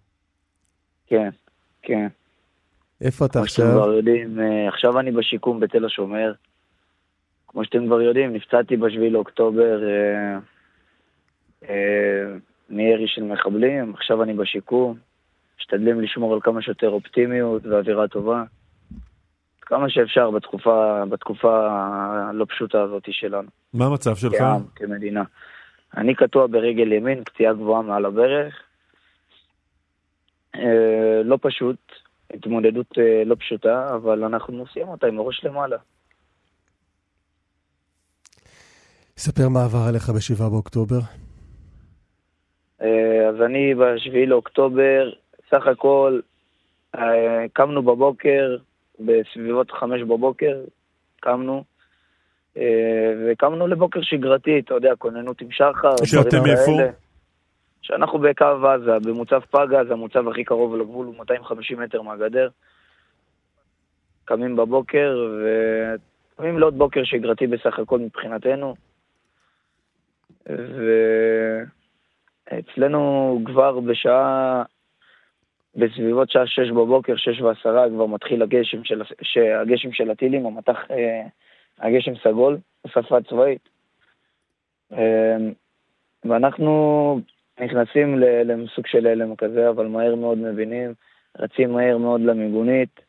כן. כן. איפה אתה עכשיו? כבר יודעים, אה, עכשיו אני בשיקום בתל השומר. כמו שאתם כבר יודעים, נפצעתי בשביעי לאוקטובר אה, אה, מירי של מחבלים, עכשיו אני בשיקום. משתדלים לשמור על כמה שיותר אופטימיות ואווירה טובה. כמה שאפשר בתקופה, בתקופה הלא פשוטה הזאת שלנו. מה המצב שלך? כעם, כמדינה. אני קטוע ברגל ימין, פציעה גבוהה מעל הברך. אה, לא פשוט, התמודדות אה, לא פשוטה, אבל אנחנו עושים אותה עם הראש למעלה. ספר מה עבר עליך ב-7 באוקטובר. אה, אז אני ב-7 לאוקטובר, סך הכל קמנו בבוקר, בסביבות 5 בבוקר, קמנו, וקמנו לבוקר שגרתי, אתה יודע, כוננות עם שחר, שאתם איפה? שאנחנו בקו עזה, במוצב פגה, זה המוצב הכי קרוב לגבול, הוא 250 מטר מהגדר. קמים בבוקר, וקמים לעוד בוקר שגרתי בסך הכל מבחינתנו. ואצלנו כבר בשעה, בסביבות שעה שש בבוקר, שש ועשרה, כבר מתחיל הגשם של, הגשם של הטילים, המטח, אה, הגשם סגול, בשפה הצבאית. אה, ואנחנו נכנסים לסוג של הלם כזה, אבל מהר מאוד מבינים, רצים מהר מאוד למיגונית,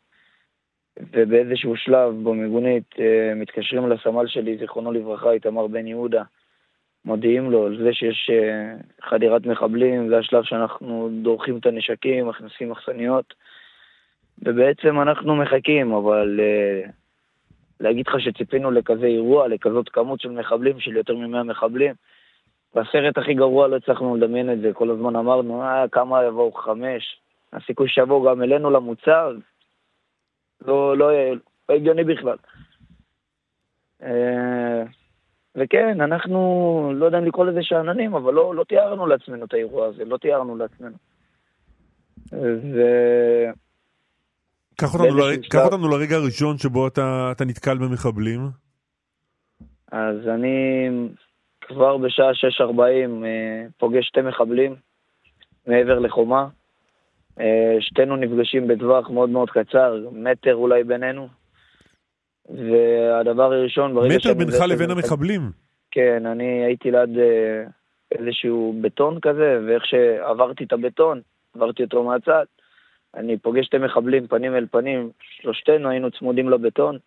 ובאיזשהו שלב במיגונית אה, מתקשרים לסמל שלי, זיכרונו לברכה, איתמר בן יהודה, מודיעים לו על זה שיש אה, חדירת מחבלים, זה השלב שאנחנו דורכים את הנשקים, מכניסים מחסניות, ובעצם אנחנו מחכים, אבל uh, להגיד לך שציפינו לכזה אירוע, לכזאת כמות של מחבלים, של יותר מ-100 מחבלים, בסרט הכי גרוע לא הצלחנו לדמיין את זה, כל הזמן אמרנו, אה, כמה יבואו חמש, הסיכוי שיבואו גם אלינו למוצר, לא, לא, לא הגיוני בכלל. אה, וכן, אנחנו, לא יודע אם לקרוא לזה שאננים, אבל לא, לא תיארנו לעצמנו את האירוע הזה, לא תיארנו לעצמנו. ו... קח אותנו, לרג... שלב- קח אותנו לרגע הראשון שבו אתה, אתה נתקל במחבלים. אז אני כבר בשעה 6.40 אה, פוגש שתי מחבלים מעבר לחומה. אה, שתינו נפגשים בטווח מאוד מאוד קצר, מטר אולי בינינו. והדבר הראשון, ברגע מטר בינך לבין המחבלים. כן, אני הייתי ליד אה, איזשהו בטון כזה, ואיך שעברתי את הבטון, עברתי אותו מהצד, אני פוגש שתי מחבלים פנים אל פנים, שלושתנו היינו צמודים לבטון.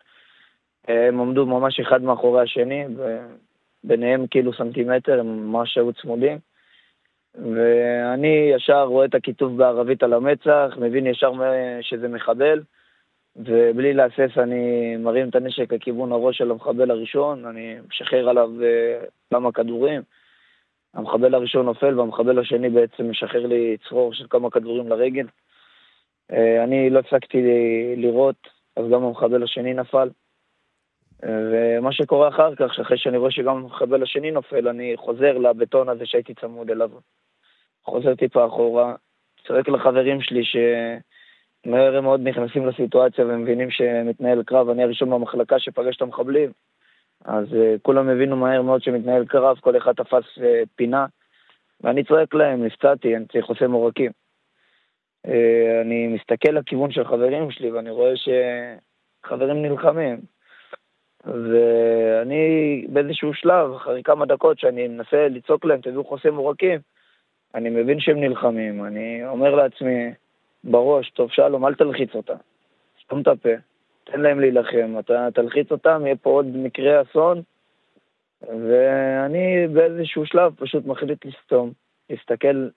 הם עמדו ממש אחד מאחורי השני, וביניהם כאילו סנטימטר, הם ממש היו צמודים. ואני ישר רואה את הכיתוב בערבית על המצח, מבין ישר שזה מחבל, ובלי להסס אני מרים את הנשק לכיוון הראש של המחבל הראשון, אני משחרר עליו אה, כמה כדורים. המחבל הראשון נופל והמחבל השני בעצם משחרר לי צרור של כמה כדורים לרגל. אה, אני לא הפסקתי לראות, אז גם המחבל השני נפל. אה, ומה שקורה אחר כך, שאחרי שאני רואה שגם המחבל השני נופל, אני חוזר לבטון הזה שהייתי צמוד אליו. חוזר טיפה אחורה, צועק לחברים שלי שמהר מאוד נכנסים לסיטואציה ומבינים שמתנהל קרב. אני הראשון במחלקה שפגש את המחבלים. אז uh, כולם הבינו מהר מאוד שמתנהל קרב, כל אחד תפס uh, פינה, ואני צועק להם, נפצעתי, אני צריך חוסם עורקים. Uh, אני מסתכל לכיוון של חברים שלי ואני רואה שחברים נלחמים. ואני באיזשהו שלב, אחרי כמה דקות שאני מנסה לצעוק להם, תביאו חוסם עורקים, אני מבין שהם נלחמים, אני אומר לעצמי בראש, טוב שלום, אל תלחיץ אותה, סתום את הפה, תן להם להילחם, אתה תלחיץ אותם, יהיה פה עוד מקרה אסון, ואני באיזשהו שלב פשוט מחליט לסתום, להסתכל,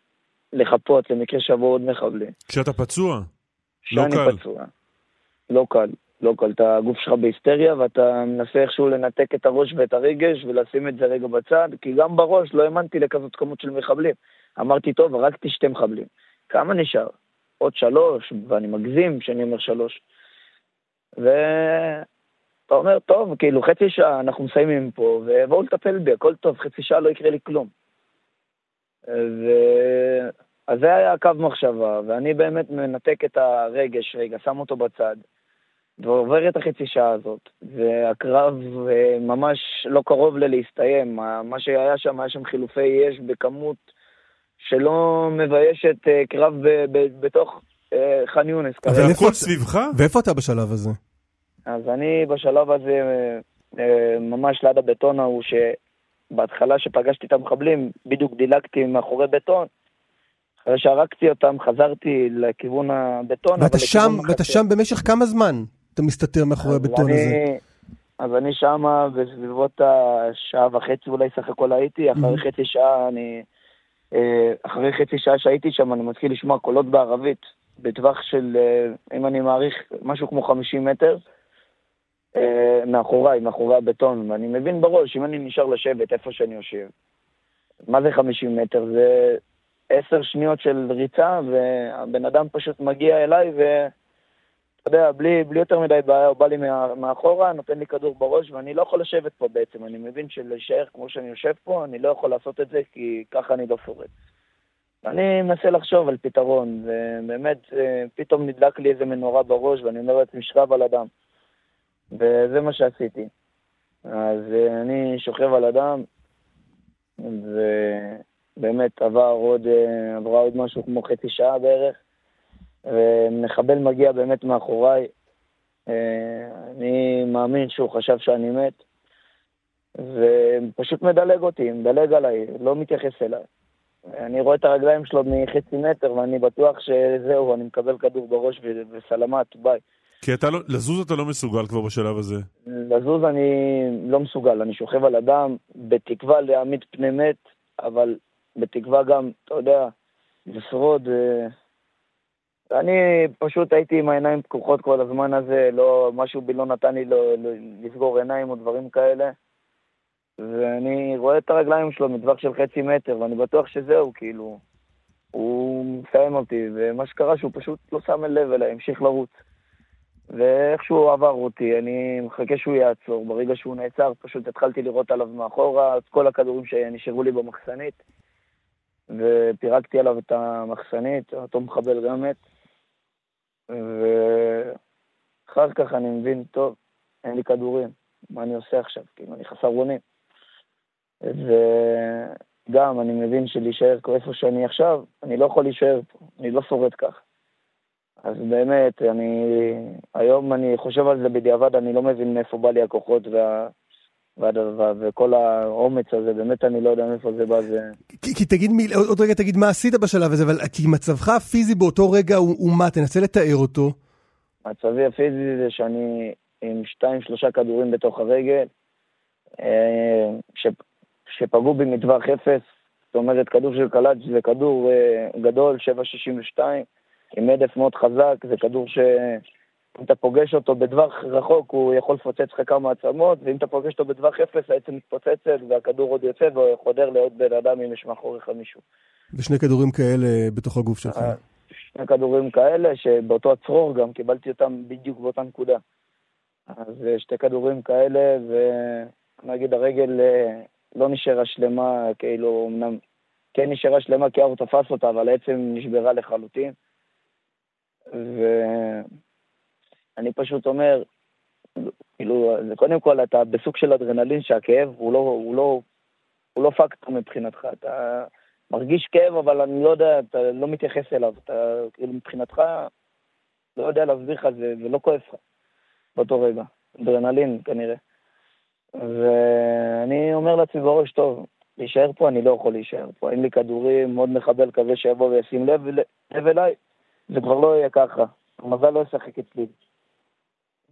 לחפות למקרה שיבואו עוד מחבלים. כשאתה פצוע. לא קל. פצוע. לא קל, לא קל. אתה הגוף שלך בהיסטריה ואתה מנסה איכשהו לנתק את הראש ואת הרגש ולשים את זה רגע בצד, כי גם בראש לא האמנתי לכזאת כמות של מחבלים. אמרתי, טוב, הרגתי שתי מחבלים. כמה נשאר? עוד שלוש, ואני מגזים שאני אומר שלוש. ואתה אומר, טוב, כאילו חצי שעה אנחנו מסיימים פה, ובואו לטפל בי, הכל טוב, חצי שעה לא יקרה לי כלום. ו... אז זה היה קו מחשבה, ואני באמת מנתק את הרגש רגע, שם אותו בצד, ועובר את החצי שעה הזאת, והקרב אה, ממש לא קרוב ללהסתיים. מה שהיה שם, היה שם חילופי אש בכמות שלא מביישת אה, קרב ב- ב- בתוך אה, ח'אן יונס. אבל. איפה והכל אתה- סביבך? ואיפה אתה בשלב הזה? אז אני בשלב הזה, ממש ליד הבטון ההוא, שבהתחלה שפגשתי את המחבלים, בדיוק דילגתי מאחורי בטון. אחרי שהרגתי אותם, חזרתי לכיוון הבטון, ואתה שם. ואתה שם במשך כמה זמן אתה מסתתר מאחורי הבטון אני- הזה? אז אני שמה בסביבות השעה וחצי אולי סך הכל הייתי, אחרי חצי שעה אני... אה, אחרי חצי שעה שהייתי שם אני מתחיל לשמוע קולות בערבית, בטווח של, אה, אם אני מעריך, משהו כמו 50 מטר, אה, מאחוריי, מאחורי הבטון, ואני מבין בראש, אם אני נשאר לשבת איפה שאני יושב, מה זה 50 מטר? זה עשר שניות של ריצה, והבן אדם פשוט מגיע אליי ו... אתה יודע, בלי, בלי יותר מדי בעיה, הוא בא לי מה, מאחורה, נותן לי כדור בראש, ואני לא יכול לשבת פה בעצם. אני מבין שלהישאר כמו שאני יושב פה, אני לא יכול לעשות את זה, כי ככה אני לא שורד. אני מנסה לחשוב על פתרון, ובאמת, אה, פתאום נדלק לי איזה מנורה בראש, ואני אומר לעצמי, שכב על אדם. וזה מה שעשיתי. אז אה, אני שוכב על אדם, ובאמת עבר עוד, אה, עברה עוד משהו כמו חצי שעה בערך. ומחבל מגיע באמת מאחוריי. אה, אני מאמין שהוא חשב שאני מת, ופשוט מדלג אותי, מדלג עליי, לא מתייחס אליי. אני רואה את הרגליים שלו מחצי מטר, ואני בטוח שזהו, אני מקבל כדור בראש וסלמת, ביי. כי אתה לא, לזוז אתה לא מסוגל כבר בשלב הזה. לזוז אני לא מסוגל, אני שוכב על אדם, בתקווה להעמיד פני מת, אבל בתקווה גם, אתה יודע, לשרוד. אני פשוט הייתי עם העיניים פקוחות כל הזמן הזה, לא, משהו בי לא נתן לי לא, לא, לסגור עיניים או דברים כאלה. ואני רואה את הרגליים שלו מטווח של חצי מטר, ואני בטוח שזהו, כאילו, הוא מסיים אותי, ומה שקרה שהוא פשוט לא שם לב אליי, המשיך לרוץ. ואיכשהו הוא עבר אותי, אני מחכה שהוא יעצור. ברגע שהוא נעצר, פשוט התחלתי לראות עליו מאחורה את כל הכדורים שנשארו לי במחסנית, ופירקתי עליו את המחסנית, אותו מחבל גם מת. ואחר כך אני מבין, טוב, אין לי כדורים, מה אני עושה עכשיו? כאילו, אני חסר אונים. וגם, אני מבין שלהישאר איפה שאני עכשיו, אני לא יכול להישאר פה, אני לא שורד כך. אז באמת, אני... היום אני חושב על זה בדיעבד, אני לא מבין מאיפה בא לי הכוחות וה... והדבר, וכל האומץ הזה, באמת אני לא יודע מאיפה זה בא, זה... כי, כי תגיד, מי, עוד רגע תגיד מה עשית בשלב הזה, אבל כי מצבך הפיזי באותו רגע הוא, הוא מה? תנסה לתאר אותו. מצבי הפיזי זה שאני עם שתיים, שלושה כדורים בתוך הרגל, אה, ש, שפגעו בי מטווח אפס, זאת אומרת, כדור של קלאץ' זה כדור אה, גדול, 7.62, עם הדף מאוד חזק, זה כדור שאם אתה פוגש אותו בטווח רחוק, הוא יכול לפוצץ לך כמה עצמות, ואם אתה פוגש אותו בטווח אפס, העצם מתפוצצת, והכדור עוד יוצא וחודר לעוד בן אדם אם יש מאחוריך מישהו. ושני כדורים כאלה בתוך הגוף שלך. אה, שני כדורים כאלה, שבאותו הצרור גם קיבלתי אותם בדיוק באותה נקודה. אז אה, שתי כדורים כאלה, ונגיד הרגל אה, לא נשארה שלמה, כאילו, אמנם כן נשארה שלמה כי האור תפס אותה, אבל העצם נשברה לחלוטין. ואני פשוט אומר, כאילו, זה קודם כל אתה בסוג של אדרנלין שהכאב הוא לא, הוא לא, הוא לא פקטור מבחינתך. אתה מרגיש כאב, אבל אני לא יודע, אתה לא מתייחס אליו. אתה, כאילו, מבחינתך, לא יודע להסביר לך, זה, זה לא כואב לך באותו רגע. אדרנלין כנראה. ואני אומר לעצמי בראש, טוב, להישאר פה, אני לא יכול להישאר פה. אין לי כדורים, מאוד מחבל כזה שיבוא וישים לב, לב אליי. זה כבר לא יהיה ככה. המזל לא ישחק אצלי.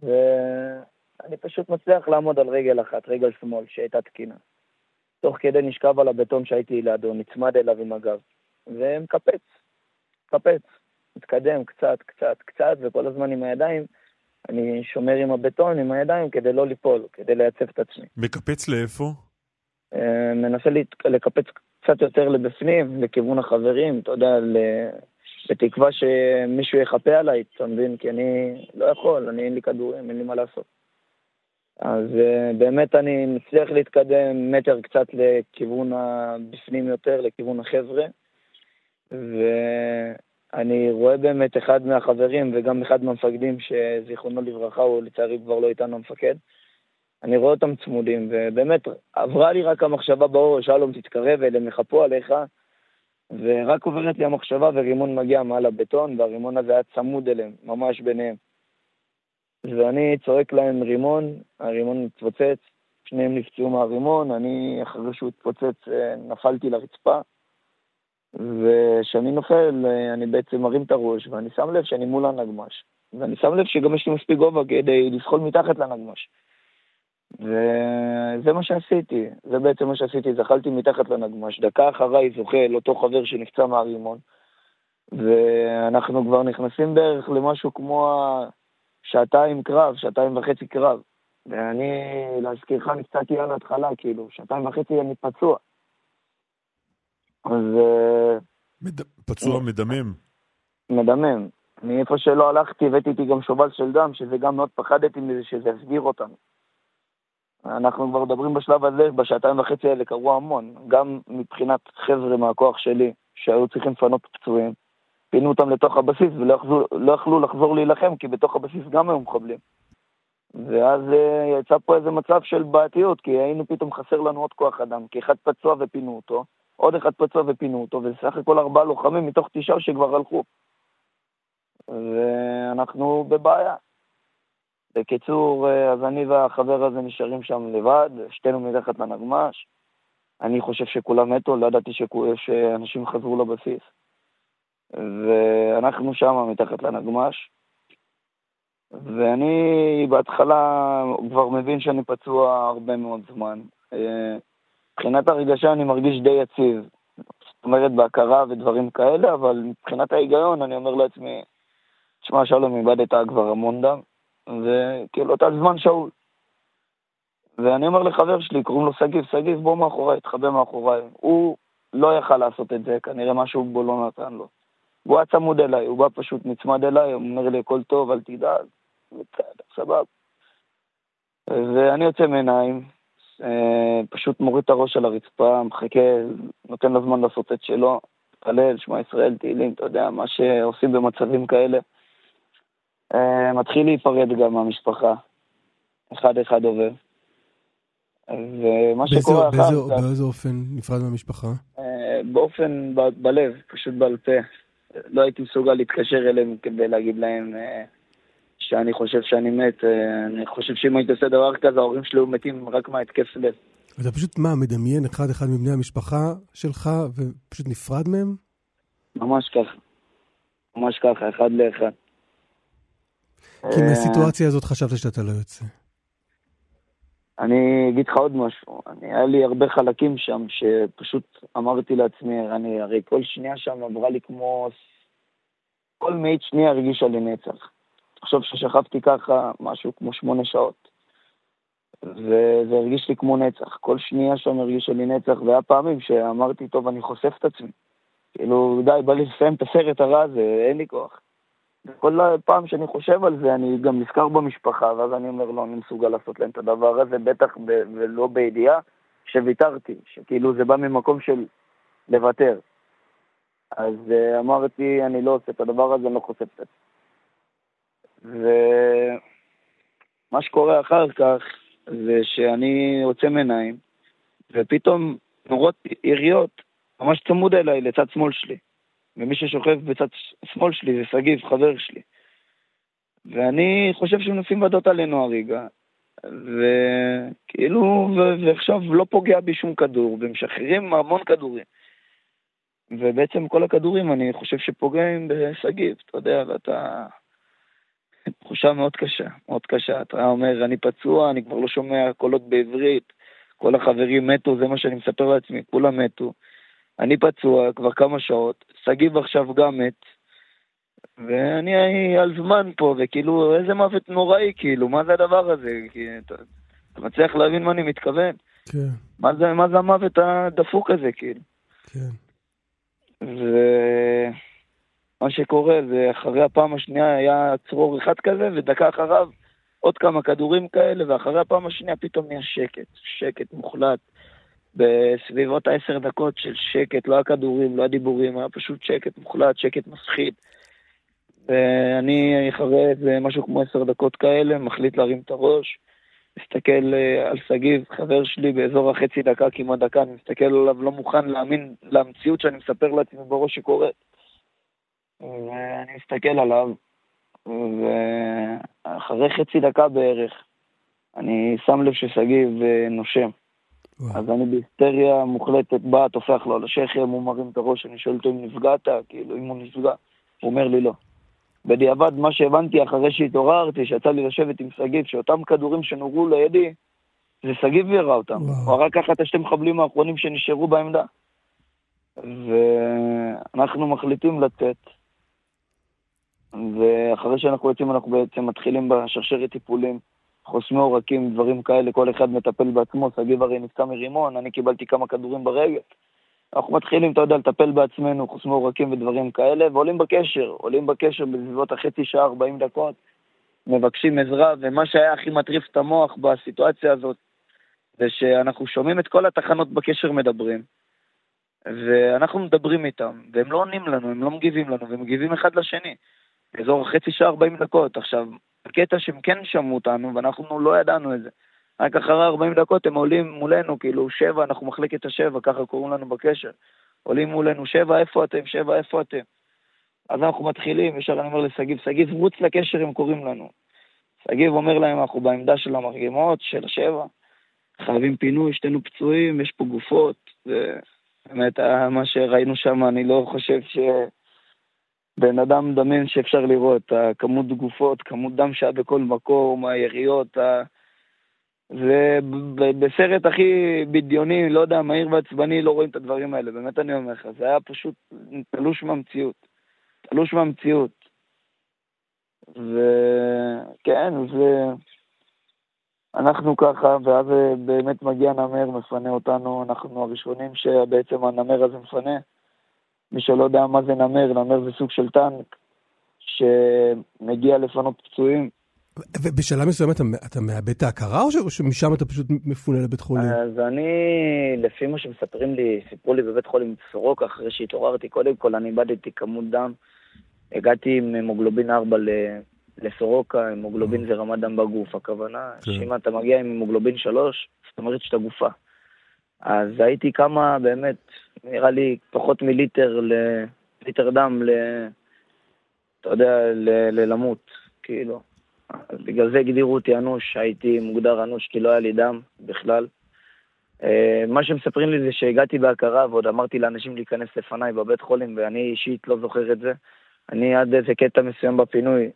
ואני פשוט מצליח לעמוד על רגל אחת, רגל שמאל, שהייתה תקינה. תוך כדי נשכב על הבטון שהייתי לידו, נצמד אליו עם הגב, ומקפץ, מקפץ, מתקדם קצת, קצת, קצת, וכל הזמן עם הידיים, אני שומר עם הבטון, עם הידיים, כדי לא ליפול, כדי לייצב את עצמי. מקפץ לאיפה? אה, מנסה לקפץ קצת יותר לבפנים, לכיוון החברים, אתה יודע, בתקווה שמישהו יחפה עליי, אתה מבין? כי אני לא יכול, אני אין לי כדורים, אין לי מה לעשות. אז uh, באמת אני מצליח להתקדם מטר קצת לכיוון הבפנים יותר, לכיוון החבר'ה, ואני רואה באמת אחד מהחברים וגם אחד מהמפקדים, שזיכרונו לברכה, הוא לצערי כבר לא איתנו המפקד, אני רואה אותם צמודים, ובאמת עברה לי רק המחשבה באור, שלום תתקרב אליהם, יחפו עליך, ורק עוברת לי המחשבה ורימון מגיע מעל הבטון, והרימון הזה היה צמוד אליהם, ממש ביניהם. ואני צועק להם רימון, הרימון מתפוצץ, שניהם נפצעו מהרימון, אני אחרי שהוא התפוצץ אה, נפלתי לרצפה, וכשאני נופל אני בעצם מרים את הראש, ואני שם לב שאני מול הנגמש, ואני שם לב שגם יש לי מספיק גובה כדי לזחול מתחת לנגמש. וזה מה שעשיתי, זה בעצם מה שעשיתי, זחלתי מתחת לנגמש. דקה אחריי זוחל אותו חבר שנפצע מהרימון, ואנחנו כבר נכנסים בערך למשהו כמו שעתיים קרב, שעתיים וחצי קרב. ואני, להזכירך, נפצעתי על ההתחלה, כאילו, שעתיים וחצי אני פצוע. אז... אה, מד... פצוע מדמם. מדמם. אני איפה שלא הלכתי, הבאתי איתי גם שובל של דם, שזה גם מאוד פחדתי מזה, שזה יסגיר אותנו. אנחנו כבר מדברים בשלב הזה, בשעתיים וחצי האלה קרו המון, גם מבחינת חבר'ה מהכוח שלי, שהיו צריכים לפנות פצועים, פינו אותם לתוך הבסיס ולא יכלו, לא לחזור להילחם, כי בתוך הבסיס גם היו מחבלים. ואז uh, יצא פה איזה מצב של בעייתיות, כי היינו פתאום חסר לנו עוד כוח אדם, כי אחד פצוע ופינו אותו, עוד אחד פצוע ופינו אותו, וסך הכל ארבעה לוחמים מתוך תשעה שכבר הלכו. ואנחנו בבעיה. בקיצור, אה, אז אני והחבר הזה נשארים שם לבד, שתינו מתחת לנגמש. אני חושב שכולם מתו, לא ידעתי שאנשים חזרו לבסיס. ואנחנו שם מתחת לנגמש. ואני בהתחלה כבר מבין שאני פצוע הרבה מאוד זמן. אה, מבחינת הרגשה אני מרגיש די יציב. זאת אומרת, בהכרה ודברים כאלה, אבל מבחינת ההיגיון אני אומר לעצמי, תשמע, שלום, איבדת כבר המון דם. וכאילו, אתה זמן שאול. ואני אומר לחבר שלי, קוראים לו שגיב, שגיב, בוא מאחוריי, תחבא מאחוריי. הוא לא יכל לעשות את זה, כנראה משהו בו לא נתן לו. הוא היה צמוד אליי, הוא בא פשוט נצמד אליי, הוא אומר לי, הכל טוב, אל תדאג. בסדר, סבבה. ואני יוצא מעיניים, אה, פשוט מוריד את הראש על הרצפה, מחכה, נותן לו זמן לעשות את שלו, מתפלל, שמע ישראל, תהילים, אתה יודע, מה שעושים במצבים כאלה. אה, מתחיל להיפרד גם מהמשפחה, אחד-אחד עובר. ומה באיזה- שקורה אחר באיזה- כך, באיזה אופן נפרד מהמשפחה? אה, באופן, ב- בלב, פשוט בעל פה. לא הייתי מסוגל להתקשר אליהם כדי להגיד להם אה, שאני חושב שאני מת. אני חושב שאם הייתי עושה דבר כזה, ההורים שלי היו מתים רק מהתקף לב. אתה פשוט מה, מדמיין אחד-אחד מבני המשפחה שלך ופשוט נפרד מהם? ממש ככה. ממש ככה, אחד לאחד. כי אה, מהסיטואציה הזאת חשבת שאתה לא יוצא. אני אגיד לך עוד משהו, אני, היה לי הרבה חלקים שם שפשוט אמרתי לעצמי, אני הרי כל שנייה שם עברה לי כמו... כל מאית שנייה הרגישה לי נצח. תחשוב ששכבתי ככה משהו כמו שמונה שעות. וזה הרגיש לי כמו נצח. כל שנייה שם הרגישה לי נצח, והיה פעמים שאמרתי, טוב, אני חושף את עצמי. כאילו, די, בא לי לסיים את הסרט הרע הזה, אין לי כוח. כל פעם שאני חושב על זה, אני גם נזכר במשפחה, ואז אני אומר, לא, אני מסוגל לעשות להם את הדבר הזה, בטח ב- ולא בידיעה שוויתרתי, שכאילו זה בא ממקום של לוותר. אז uh, אמרתי, אני לא עושה את הדבר הזה, אני לא חושף את עצמי. ומה שקורה אחר כך, זה שאני עוצם עיניים, ופתאום נורות יריות ממש צמוד אליי, לצד שמאל שלי. ומי ששוכב בצד שמאל שלי זה שגיב, חבר שלי. ואני חושב שמנסים לדות עלינו הריגה, וכאילו, ועכשיו לא פוגע בי שום כדור, ומשחררים המון כדורים. ובעצם כל הכדורים, אני חושב שפוגעים בשגיב, אתה יודע, ואתה... תחושה מאוד קשה, מאוד קשה. אתה אומר, אני פצוע, אני כבר לא שומע קולות בעברית, כל החברים מתו, זה מה שאני מספר לעצמי, כולם מתו. אני פצוע כבר כמה שעות, שגיב עכשיו גם מת, ואני על זמן פה, וכאילו, איזה מוות נוראי, כאילו, מה זה הדבר הזה? כי אתה, אתה מצליח להבין מה אני מתכוון? כן, מה זה, מה זה המוות הדפוק הזה, כאילו? כן. ומה שקורה זה אחרי הפעם השנייה היה צרור אחד כזה, ודקה אחריו עוד כמה כדורים כאלה, ואחרי הפעם השנייה פתאום נהיה שקט, שקט מוחלט. בסביבות העשר דקות של שקט, לא הכדורים, לא הדיבורים, היה פשוט שקט מוחלט, שקט מפחיד. ואני אחרי איזה משהו כמו עשר דקות כאלה, מחליט להרים את הראש, מסתכל אה, על שגיב, חבר שלי, באזור החצי דקה, כמעט דקה, אני מסתכל עליו, לא מוכן להאמין למציאות שאני מספר לעצמי בראש שקורית. ואני מסתכל עליו, ואחרי חצי דקה בערך, אני שם לב ששגיב אה, נושם. אז אני בהיסטריה מוחלטת, בא, טופח לו על השכם, הוא מרים את הראש, אני שואל אותו אם נפגעת, כאילו, אם הוא נפגע. הוא אומר לי לא. בדיעבד, מה שהבנתי אחרי שהתעוררתי, שיצא לי לשבת עם שגיב, שאותם כדורים שנורו לידי, זה שגיב ירה אותם. הוא הרג ככה את השתי מחבלים האחרונים שנשארו בעמדה. ואנחנו מחליטים לצאת, ואחרי שאנחנו יוצאים אנחנו בעצם מתחילים בשרשרת טיפולים, חוסמי עורקים, דברים כאלה, כל אחד מטפל בעצמו, שגיב הרי נפצע מרימון, אני קיבלתי כמה כדורים ברגל. אנחנו מתחילים, אתה יודע, לטפל בעצמנו, חוסמי עורקים ודברים כאלה, ועולים בקשר, עולים בקשר בסביבות החצי שעה, 40 דקות, מבקשים עזרה, ומה שהיה הכי מטריף את המוח בסיטואציה הזאת, זה שאנחנו שומעים את כל התחנות בקשר מדברים, ואנחנו מדברים איתם, והם לא עונים לנו, הם לא מגיבים לנו, והם מגיבים אחד לשני. באזור חצי שעה 40 דקות. עכשיו, הקטע שהם כן שמעו אותנו, ואנחנו לא ידענו את זה. רק אחרי 40 דקות הם עולים מולנו, כאילו שבע, אנחנו מחלקת השבע, ככה קוראים לנו בקשר. עולים מולנו, שבע, איפה אתם? שבע, איפה אתם? אז אנחנו מתחילים, ישר אני אומר לשגיב, שגיב, רוץ לקשר, הם קוראים לנו. שגיב אומר להם, אנחנו בעמדה של המרגמות, של השבע, חייבים פינוי, שתינו פצועים, יש פה גופות, ובאמת, היה מה שראינו שם, אני לא חושב ש... בן אדם דמיין שאפשר לראות, הכמות גופות, כמות דם שהיה בכל מקום, היריות, ה... זה ב- בסרט הכי בדיוני, לא יודע, מהיר ועצבני, לא רואים את הדברים האלה, באמת אני אומר לך, זה היה פשוט תלוש מהמציאות, תלוש מהמציאות. וכן, ואנחנו ככה, ואז באמת מגיע נמר, מפנה אותנו, אנחנו הראשונים שבעצם הנמר הזה מפנה. מי שלא יודע מה זה נמר, נמר זה סוג של טנק שמגיע לפנות פצועים, ובשלב מסוים אתה, אתה מאבד את ההכרה, או שמשם אתה פשוט מפונה לבית חולים? אז אני, לפי מה שמספרים לי, סיפרו לי בבית חולים סורוקה, אחרי שהתעוררתי, קודם כל אני איבדתי כמות דם. הגעתי עם המוגלובין 4 לסורוקה, המוגלובין זה רמת דם בגוף. הכוונה, כן. שאם אתה מגיע עם המוגלובין 3, זאת אומרת שאתה גופה. אז הייתי כמה, באמת, נראה לי פחות מליטר ל... ליטר דם ל... אתה יודע, ל... ללמות, כאילו. אז בגלל זה הגדירו אותי אנוש, הייתי מוגדר אנוש כי לא היה לי דם בכלל. אה, מה שמספרים לי זה שהגעתי בהכרה ועוד אמרתי לאנשים להיכנס לפניי בבית חולים ואני אישית לא זוכר את זה. אני עד איזה קטע מסוים בפינוי,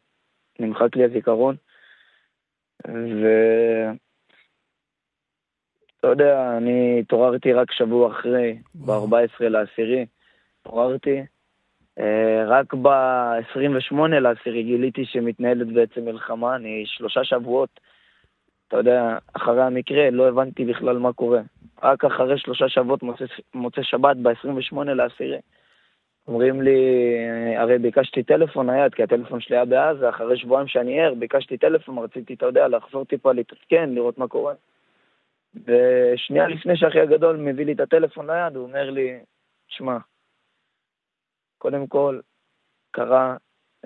נמחק לי הזיכרון. ו... אתה יודע, אני התעוררתי רק שבוע אחרי, ב-14 לעשירי, התעוררתי. אה, רק ב-28 לעשירי גיליתי שמתנהלת בעצם מלחמה, אני שלושה שבועות, אתה יודע, אחרי המקרה לא הבנתי בכלל מה קורה. רק אחרי שלושה שבועות מוצא, מוצא שבת, ב-28 לעשירי. אומרים לי, הרי ביקשתי טלפון נייד, כי הטלפון שלי היה בעזה, אחרי שבועיים שאני ער, ביקשתי טלפון, רציתי, אתה יודע, לחזור טיפה להתעדכן, לראות מה קורה. ושנייה לפני שאחי הגדול מביא לי את הטלפון ליד, הוא אומר לי, שמע, קודם כל, קרה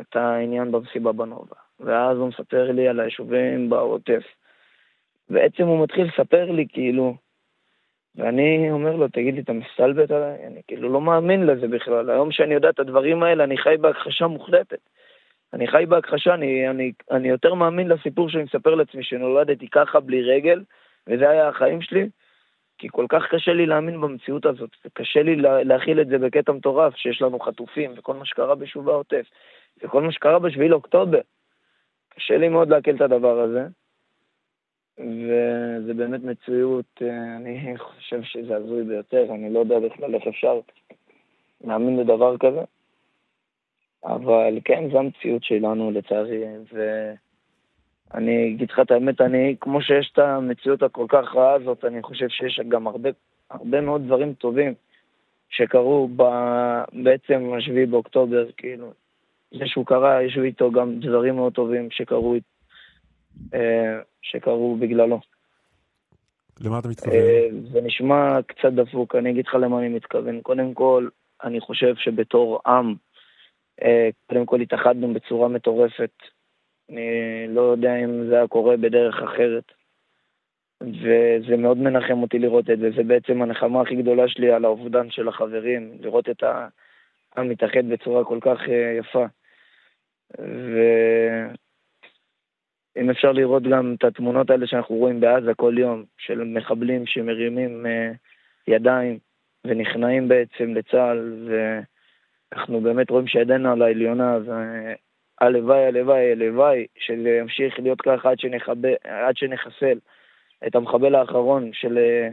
את העניין במסיבה בנובה, ואז הוא מספר לי על היישובים בעוטף. בעצם הוא מתחיל לספר לי, כאילו, ואני אומר לו, תגיד לי, אתה מסתלבט עליי? אני כאילו לא מאמין לזה בכלל. היום שאני יודע את הדברים האלה, אני חי בהכחשה מוחלטת. אני חי בהכחשה, אני, אני, אני יותר מאמין לסיפור שאני מספר לעצמי, שנולדתי ככה בלי רגל, וזה היה החיים שלי, כי כל כך קשה לי להאמין במציאות הזאת, וקשה לי לה, להכיל את זה בקטע מטורף, שיש לנו חטופים, וכל מה שקרה ביישוב העוטף, וכל מה שקרה בשביעי לאוקטובר. קשה לי מאוד לעכל את הדבר הזה, וזה באמת מציאות, אה, אני חושב שזה הזוי ביותר, אני לא יודע בכלל איך אפשר להאמין לדבר כזה, אבל כן, זו המציאות שלנו לצערי, ו... אני אגיד לך את האמת, אני, כמו שיש את המציאות הכל כך רעה הזאת, אני חושב שיש גם הרבה, הרבה מאוד דברים טובים שקרו ב, בעצם ב-7 באוקטובר, כאילו, זה שהוא קרה, יש איתו גם דברים מאוד טובים שקרו, אה, שקרו בגללו. למה אתה מתכוון? אה, זה נשמע קצת דפוק, אני אגיד לך למה אני מתכוון. קודם כל, אני חושב שבתור עם, אה, קודם כל התאחדנו בצורה מטורפת. אני לא יודע אם זה היה קורה בדרך אחרת. וזה מאוד מנחם אותי לראות את זה. זה בעצם הנחמה הכי גדולה שלי על האובדן של החברים, לראות את העם מתאחד בצורה כל כך אה, יפה. ואם אפשר לראות גם את התמונות האלה שאנחנו רואים בעזה כל יום, של מחבלים שמרימים אה, ידיים ונכנעים בעצם לצה"ל, ואנחנו באמת רואים שידנו על העליונה, הלוואי, הלוואי, הלוואי, שזה ימשיך להיות ככה עד, שנחב... עד שנחסל את המחבל האחרון של אה,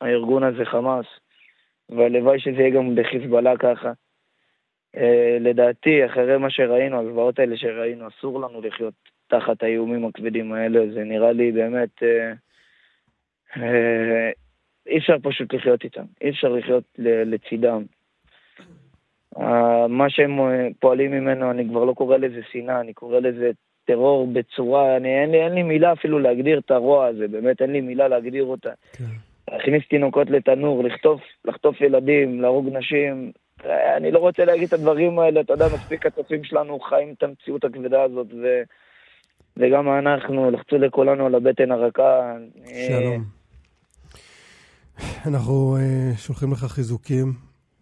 הארגון הזה, חמאס, והלוואי שזה יהיה גם בחיזבאללה ככה. Uh, לדעתי, אחרי מה שראינו, הזוועות האלה שראינו, אסור לנו לחיות תחת האיומים הכבדים האלה, זה נראה לי באמת... Uh, אי אפשר פשוט לחיות איתם, אי אפשר לחיות לצידם. מה שהם אה, פועלים ממנו, אני כבר לא קורא לזה שנאה, אני קורא לזה טרור בצורה, אני, אין, לי, אין לי מילה אפילו להגדיר את הרוע הזה, באמת אין לי מילה להגדיר אותה. כן. להכניס תינוקות לתנור, לחטוף, לחטוף ילדים, להרוג נשים, אני לא רוצה להגיד את הדברים האלה, אתה יודע, מספיק הצופים שלנו חיים את המציאות הכבדה הזאת, ו, וגם אנחנו, לחצו לכולנו על הבטן הרכה. שלום. אנחנו שולחים לך חיזוקים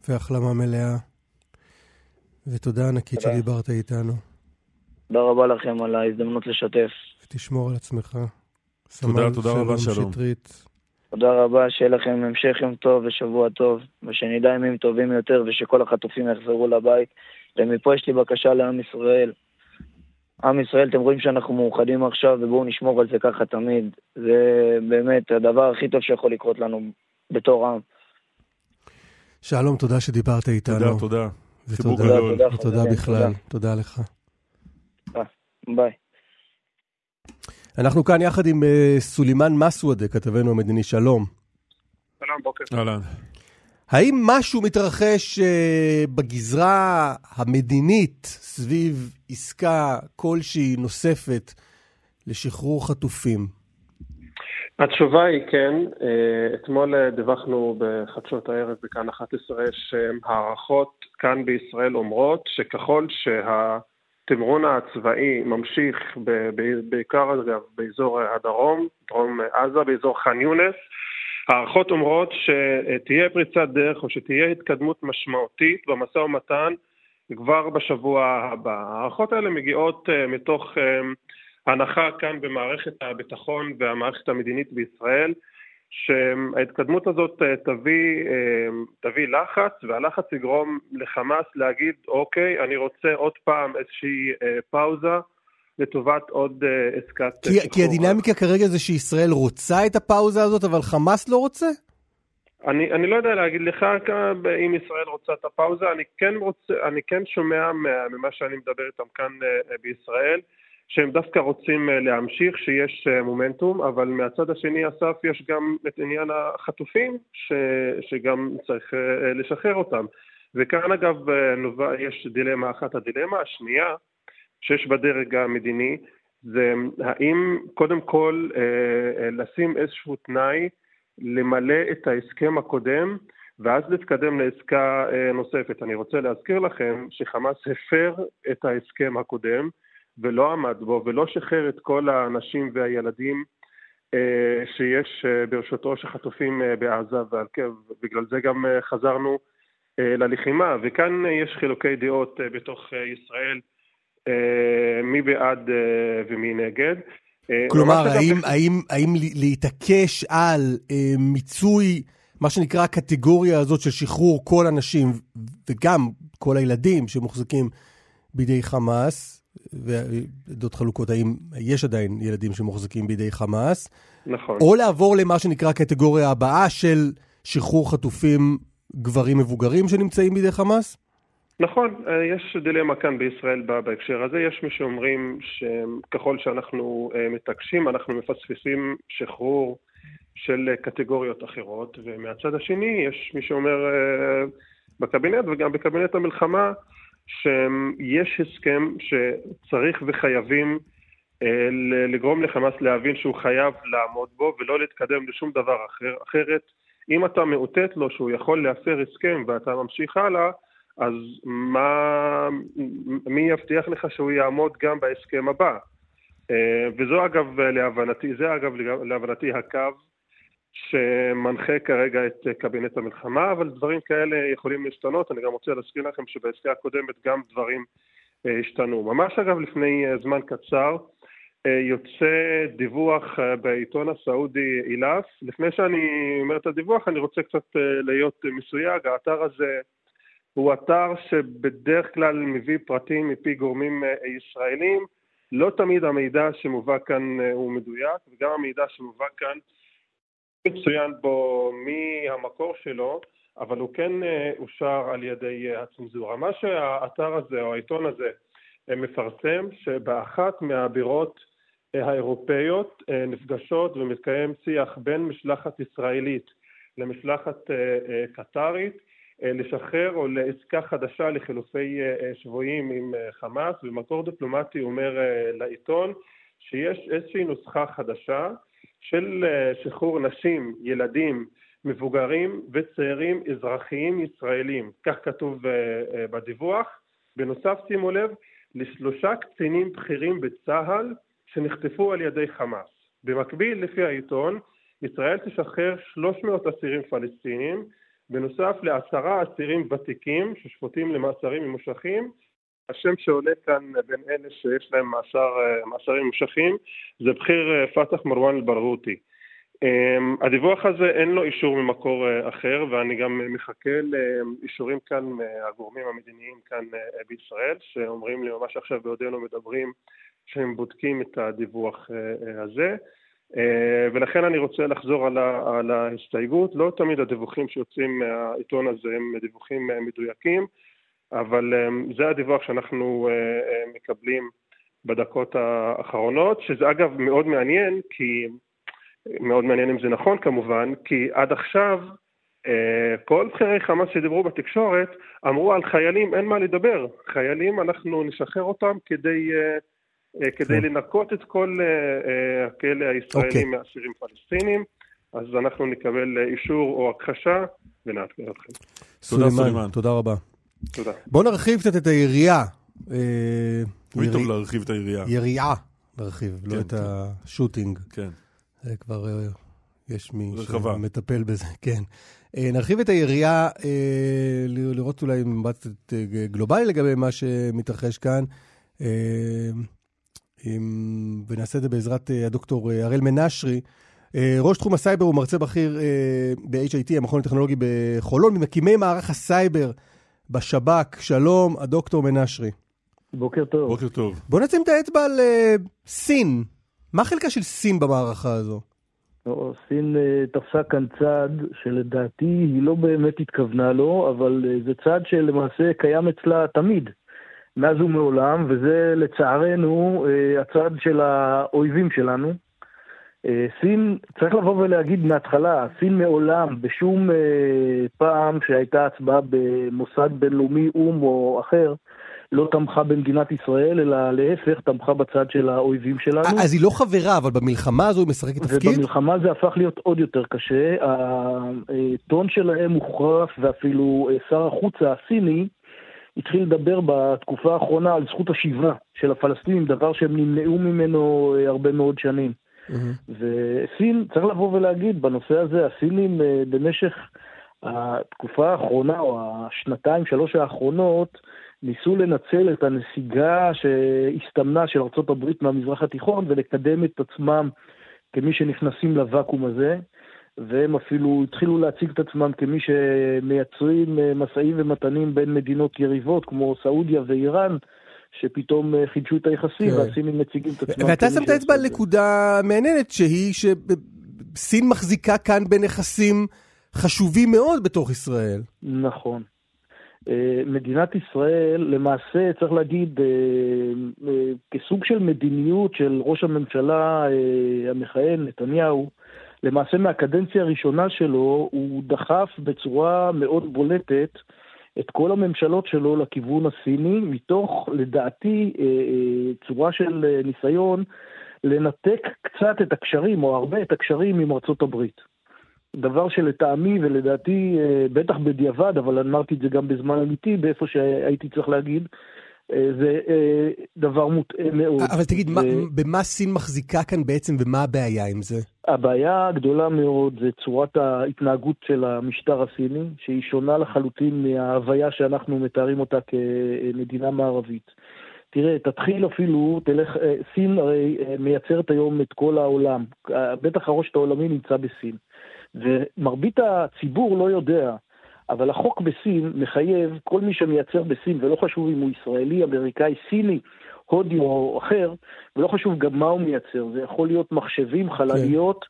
והחלמה מלאה. ותודה ענקית תודה. שדיברת איתנו. תודה רבה לכם על ההזדמנות לשתף. ותשמור על עצמך. תודה, תודה רבה, שלום. שטרית. תודה רבה, שיהיה לכם המשך יום טוב ושבוע טוב, ושנדע ימים טובים יותר ושכל החטופים יחזרו לבית. ומפה יש לי בקשה לעם ישראל. עם ישראל, אתם רואים שאנחנו מאוחדים עכשיו, ובואו נשמור על זה ככה תמיד. זה באמת הדבר הכי טוב שיכול לקרות לנו בתור עם. שלום, תודה שדיברת איתנו. תודה, תודה. ותודה, תודה, ותודה בכלל, תודה לך. ביי. אנחנו כאן יחד עם uh, סולימאן מסוודה, כתבנו המדיני, שלום. שלום, בוקר. אהלן. האם משהו מתרחש uh, בגזרה המדינית סביב עסקה כלשהי נוספת לשחרור חטופים? התשובה היא כן. אה, אתמול דיווחנו בחדשות הערב בכאן 11 שהערכות כאן בישראל אומרות שככל שהתמרון הצבאי ממשיך, בעיקר אגב באזור הדרום, דרום עזה, באזור ח'אן יונס, הערכות אומרות שתהיה פריצת דרך או שתהיה התקדמות משמעותית במשא ומתן כבר בשבוע הבא. ההערכות האלה מגיעות uh, מתוך הנחה כאן במערכת הביטחון והמערכת המדינית בישראל שההתקדמות הזאת uh, תביא, uh, תביא לחץ והלחץ יגרום לחמאס להגיד אוקיי, אני רוצה עוד פעם איזושהי uh, פאוזה לטובת עוד עסקת כי, כי הדינמיקה כרגע זה שישראל רוצה את הפאוזה הזאת אבל חמאס לא רוצה? אני, אני לא יודע להגיד לך אם ישראל רוצה את הפאוזה, אני כן, רוצה, אני כן שומע ממה שאני מדבר איתם כאן בישראל שהם דווקא רוצים uh, להמשיך, שיש uh, מומנטום, אבל מהצד השני, אסף, יש גם את עניין החטופים ש, שגם צריך uh, לשחרר אותם. וכאן אגב נובע, יש דילמה אחת. הדילמה השנייה שיש בדרג המדיני זה האם קודם כל אה, לשים איזשהו תנאי למלא את ההסכם הקודם ואז להתקדם לעסקה אה, נוספת. אני רוצה להזכיר לכם שחמאס הפר את ההסכם הקודם ולא עמד בו ולא שחרר את כל האנשים והילדים אה, שיש אה, ברשותו שחטופים אה, בעזה ועל כן, בגלל זה גם חזרנו ללחימה וכאן יש חילוקי דעות בתוך ישראל מי בעד ומי נגד. כלומר, האם, האם, האם להתעקש על מיצוי, מה שנקרא הקטגוריה הזאת של שחרור כל הנשים, וגם כל הילדים שמוחזקים בידי חמאס, ועדות חלוקות, האם יש עדיין ילדים שמוחזקים בידי חמאס? נכון. או לעבור למה שנקרא הקטגוריה הבאה של שחרור חטופים גברים מבוגרים שנמצאים בידי חמאס? נכון, אה, יש דילמה כאן בישראל בהקשר הזה. יש מי שאומרים שככל שאנחנו אה, מתעקשים, אנחנו מפספסים שחרור של קטגוריות אחרות, ומהצד השני יש מי שאומר אה, בקבינט וגם בקבינט המלחמה שיש הסכם שצריך וחייבים לגרום לחמאס להבין שהוא חייב לעמוד בו ולא להתקדם לשום דבר אחר. אחרת, אם אתה מאותת לו שהוא יכול להפר הסכם ואתה ממשיך הלאה, אז מה, מי יבטיח לך שהוא יעמוד גם בהסכם הבא? אה, וזו אגב להבנתי, זה אגב להבנתי הקו שמנחה כרגע את קבינט המלחמה, אבל דברים כאלה יכולים להשתנות. אני גם רוצה להזכיר לכם שבעסקה הקודמת גם דברים אה, השתנו. ממש אגב לפני אה, זמן קצר יוצא דיווח בעיתון הסעודי אילף. לפני שאני אומר את הדיווח אני רוצה קצת להיות מסויג, האתר הזה הוא אתר שבדרך כלל מביא פרטים מפי גורמים אה, ישראלים. לא תמיד המידע שמובא כאן אה, הוא מדויק, וגם המידע שמובא כאן מצוין בו מי המקור שלו, אבל הוא כן אה, אושר על ידי הצנזורה. מה שהאתר הזה או העיתון הזה מפרסם, שבאחת מהבירות האירופאיות נפגשות ומתקיים שיח בין משלחת ישראלית למשלחת קטרית אה, לשחרר או לעסקה חדשה לחילופי אה, אה, שבויים עם חמאס, ומקור דיפלומטי אומר לעיתון שיש איזושהי נוסחה חדשה של שחרור נשים, ילדים, מבוגרים וצעירים אזרחיים ישראלים, כך כתוב בדיווח. בנוסף, שימו לב, לשלושה קצינים בכירים בצה"ל שנחטפו על ידי חמאס. במקביל, לפי העיתון, ישראל תשחרר 300 אסירים פלסטינים בנוסף לעשרה אסירים ותיקים ששפוטים למאסרים ממושכים השם שעולה כאן בין אלה שיש להם מאסר, מאסרים ממושכים זה בכיר אה, פת"ח מרואן אל-ברגותי. אמ, הדיווח הזה אין לו אישור ממקור אה, אחר ואני גם מחכה לאישורים כאן מהגורמים המדיניים כאן אה, בישראל שאומרים לי ממש עכשיו בעודנו מדברים שהם בודקים את הדיווח הזה. אה, ולכן אני רוצה לחזור על, ההסתייגות, לא תמיד הדיווחים שיוצאים מהעיתון הזה הם דיווחים אה, מדויקים, אבל אה, זה הדיווח שאנחנו מקבלים בדקות האחרונות, שזה אגב מאוד מעניין, כי, מאוד מעניין אם זה נכון כמובן, כי עד עכשיו כל בכירי חמאס שדיברו בתקשורת אמרו על חיילים אין מה לדבר, חיילים אנחנו נשחרר אותם כדי אה, כדי כן. לנקות את כל אה, אה, הכלא הישראלי אוקיי. מאסירים פלסטינים, אז אנחנו נקבל אה, אישור או הכחשה ונעדכן אתכם. תודה, סולימאן. תודה רבה. תודה. בואו נרחיב קצת את היריעה. אה, תמיד טוב להרחיב את היריעה. יריעה נרחיב, לא כן, את כן. השוטינג. כן. זה כבר אה, יש מי רחבה. שמטפל בזה, כן. אה, נרחיב את היריעה, אה, ל- לראות אולי מבט גלובלי לגבי מה שמתרחש כאן, אה, עם- ונעשה את זה בעזרת אה, הדוקטור אה, הראל מנשרי. ראש תחום הסייבר הוא מרצה בכיר ב-HIT, המכון הטכנולוגי בחולון, ממקימי מערך הסייבר בשב"כ. שלום, הדוקטור מנשרי. בוקר טוב. בוקר טוב. בוא נשים את האצבע על אה, סין. מה חלקה של סין במערכה הזו? לא, סין אה, תפסה כאן צעד שלדעתי היא לא באמת התכוונה לו, אבל אה, זה צעד שלמעשה קיים אצלה תמיד, מאז ומעולם, וזה לצערנו אה, הצעד של האויבים שלנו. אה, סין, צריך לבוא ולהגיד מההתחלה, סין מעולם, בשום אה, פעם שהייתה הצבעה במוסד בינלאומי, או"ם או אחר, לא תמכה במדינת ישראל, אלא להפך, תמכה בצד של האויבים שלנו. אז היא לא חברה, אבל במלחמה הזו היא משחקת תפקיד? ובמלחמה זה הפך להיות עוד יותר קשה. הטון שלהם הוחרף, ואפילו אה, שר החוץ הסיני התחיל לדבר בתקופה האחרונה על זכות השיבה של הפלסטינים, דבר שהם נמנעו ממנו אה, הרבה מאוד שנים. וסין, צריך לבוא ולהגיד, בנושא הזה, הסינים אה, במשך התקופה האחרונה, או השנתיים, שלוש האחרונות, ניסו לנצל את הנסיגה שהסתמנה של ארה"ב מהמזרח התיכון ולקדם את עצמם כמי שנכנסים לוואקום הזה, והם אפילו התחילו להציג את עצמם כמי שמייצרים אה, משאים ומתנים בין מדינות יריבות כמו סעודיה ואיראן, שפתאום אה, חידשו את היחסים, כן. והסינים מציגים את עצמם ואתה כמי שמת אצבע על. נקודה מעניינת, שהיא שסין מחזיקה כאן בנכסים חשובים מאוד בתוך ישראל. נכון. אה, מדינת ישראל, למעשה, צריך להגיד, אה, כסוג של מדיניות של ראש הממשלה המכהן, נתניהו, למעשה מהקדנציה הראשונה שלו, הוא דחף בצורה מאוד בולטת את כל הממשלות שלו לכיוון הסיני, מתוך, לדעתי, אה, אה, צורה של אה, ניסיון לנתק קצת את הקשרים, או הרבה את הקשרים עם ארצות הברית. דבר שלטעמי ולדעתי, בטח בדיעבד, אבל אמרתי את זה גם בזמן אמיתי, באיפה שהייתי צריך להגיד, זה אה, דבר מוטעה מאוד. אבל תגיד, ו- במה סין מחזיקה כאן בעצם, ומה הבעיה עם זה? הבעיה הגדולה מאוד זה צורת ההתנהגות של המשטר הסיני, שהיא שונה לחלוטין מההוויה שאנחנו מתארים אותה כמדינה מערבית. תראה, תתחיל אפילו, תלך, אה, סין הרי אה, מייצרת היום את כל העולם. אה, בטח הרושת העולמי נמצא בסין. ומרבית הציבור לא יודע, אבל החוק בסין מחייב כל מי שמייצר בסין, ולא חשוב אם הוא ישראלי, אמריקאי, סיני, הודי או אחר, ולא חשוב גם מה הוא מייצר, זה יכול להיות מחשבים, חלליות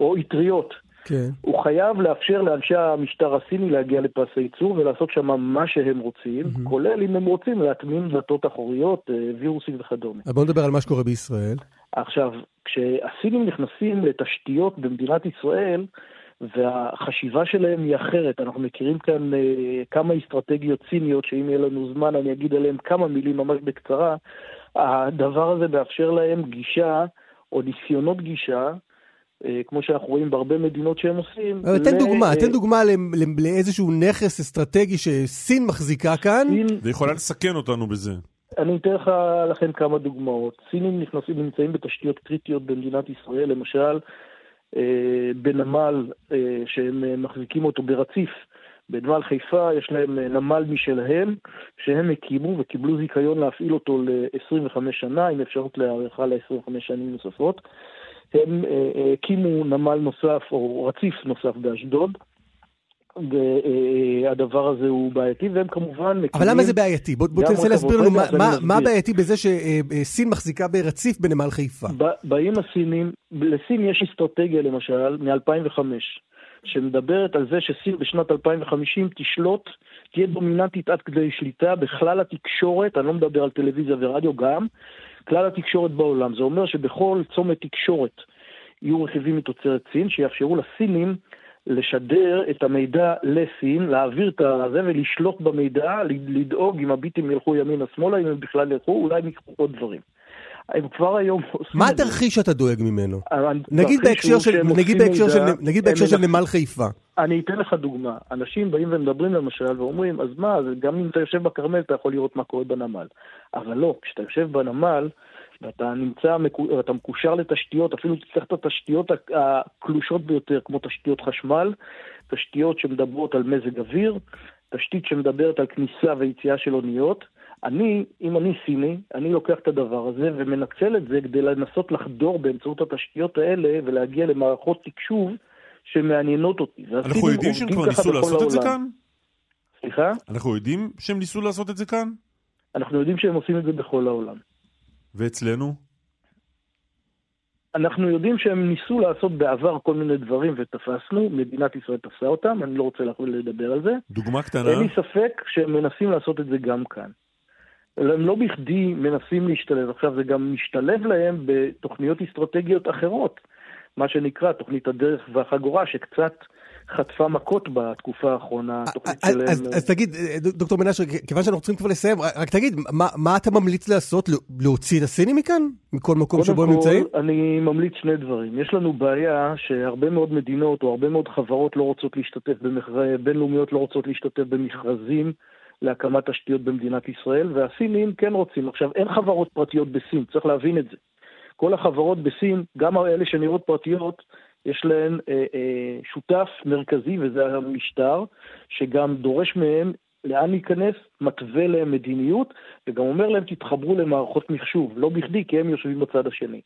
או אטריות. כן. הוא חייב לאפשר לאנשי המשטר הסיני להגיע לפס הייצור ולעשות שם מה שהם רוצים, כולל אם הם רוצים להטמין דלתות אחוריות, אה, וירוסים וכדומה. בוא נדבר על מה שקורה בישראל. עכשיו, כשהסינים נכנסים לתשתיות במדינת ישראל, והחשיבה שלהם היא אחרת, אנחנו מכירים כאן אה, כמה אסטרטגיות סיניות, שאם יהיה לנו זמן אני אגיד עליהן כמה מילים ממש בקצרה, הדבר הזה מאפשר להם גישה, או ניסיונות גישה, אה, כמו שאנחנו רואים בהרבה מדינות שהם עושים. אבל תן ל- דוגמה, אה, תן דוגמה ל- ל- לאיזשהו נכס אסטרטגי שסין מחזיקה כאן. סין ויכולה לסכן אותנו בזה. אני אתן לך לכם כמה דוגמאות. סינים נכנסים, נמצאים בתשתיות קריטיות במדינת ישראל, למשל בנמל אה, שהם אה, מחזיקים אותו ברציף. בנמל חיפה יש להם אה, נמל משלהם, שהם הקימו וקיבלו זיכיון להפעיל אותו ל-25 שנה, עם אפשרות להארכה ל-25 שנים נוספות. הם אה, אה, הקימו נמל נוסף, או רציף נוסף באשדוד, והדבר הזה הוא בעייתי, והם כמובן מקימים... אבל למה זה בעייתי? בוא בוא תנסה להסביר. לנו מה- מה-. מה בעייתי בזה שסין מחזיקה ברציף בנמל חיפה. ב- באים הסינים, לסין יש אסטרטגיה למשל מ-2005, שמדברת על זה שסין בשנת 2050 תשלוט, תהיה דומיננטית עד כדי שליטה בכלל התקשורת, אני לא מדבר על טלוויזיה ורדיו גם, כלל התקשורת בעולם. זה אומר שבכל צומת תקשורת יהיו רכיבים מתוצרת סין, שיאפשרו לסינים לשדר את המידע לסין, להעביר את הזה ולשלוט במידע, לדאוג אם הביטים ילכו ימינה-שמאלה, אם הם בכלל ילכו, אולי הם יקחו עוד דברים. הם כבר היום עושים מה. התרחיש שאתה דואג ממנו? נגיד בהקשר של, נגיד בהקשר של, נגיד בהקשר של נמל חיפה. אני אתן לך דוגמה. אנשים באים ומדברים למשל ואומרים, אז מה, גם אם אתה יושב בכרמל אתה יכול לראות מה קורה בנמל. אבל לא, כשאתה יושב בנמל ואתה נמצא, אתה מקושר לתשתיות, אפילו תצטרך את התשתיות הקלושות ביותר, כמו תשתיות חשמל, תשתיות שמדברות על מזג אוויר, תשתית שמדברת על כניסה ויציאה של אוניות. אני, אם אני סיני, אני לוקח את הדבר הזה ומנצל את זה כדי לנסות לחדור באמצעות התשתיות האלה ולהגיע למערכות תקשוב שמעניינות אותי. אנחנו יודעים שהם כבר ניסו לעשות את זה. כאן? סליחה? אנחנו יודעים שהם ניסו לעשות את זה כאן? אנחנו יודעים שהם עושים את זה בכל העולם. ואצלנו? אנחנו יודעים שהם ניסו לעשות בעבר כל מיני דברים ותפסנו, מדינת ישראל תפסה אותם, אני לא רוצה לדבר על זה. דוגמה קטנה? אין לי ספק שהם מנסים לעשות את זה גם כאן. הם לא בכדי מנסים להשתלב. עכשיו, זה גם משתלב להם בתוכניות אסטרטגיות אחרות. מה שנקרא תוכנית הדרך והחגורה, שקצת חטפה מכות בתקופה האחרונה. התוכנית אז, שלהם... אז, אז תגיד, אה, דוקטור מנשה, כיוון שאנחנו צריכים כבר לסיים, רק- תגיד, מה, מה אתה ממליץ לעשות? להוציא את הסינים מכאן? מכל מקום שבו הם קודם נמצאים? כל, אני ממליץ שני דברים. יש לנו בעיה שהרבה מאוד מדינות או הרבה מאוד חברות לא רוצות להשתתף, במכר... בינלאומיות לא רוצות להשתתף במכרזים להקמת תשתיות במדינת ישראל, והסינים כן רוצים. עכשיו, אין חברות פרטיות בסין, צריך להבין את זה. כל החברות בסין, גם אלה שנראות פרטיות, יש להן אה, אה, שותף מרכזי, וזה המשטר, שגם דורש מהם לאן להיכנס, מתווה להם מדיניות, וגם אומר להם תתחברו למערכות מחשוב, לא בכדי, כי הם יושבים בצד השני.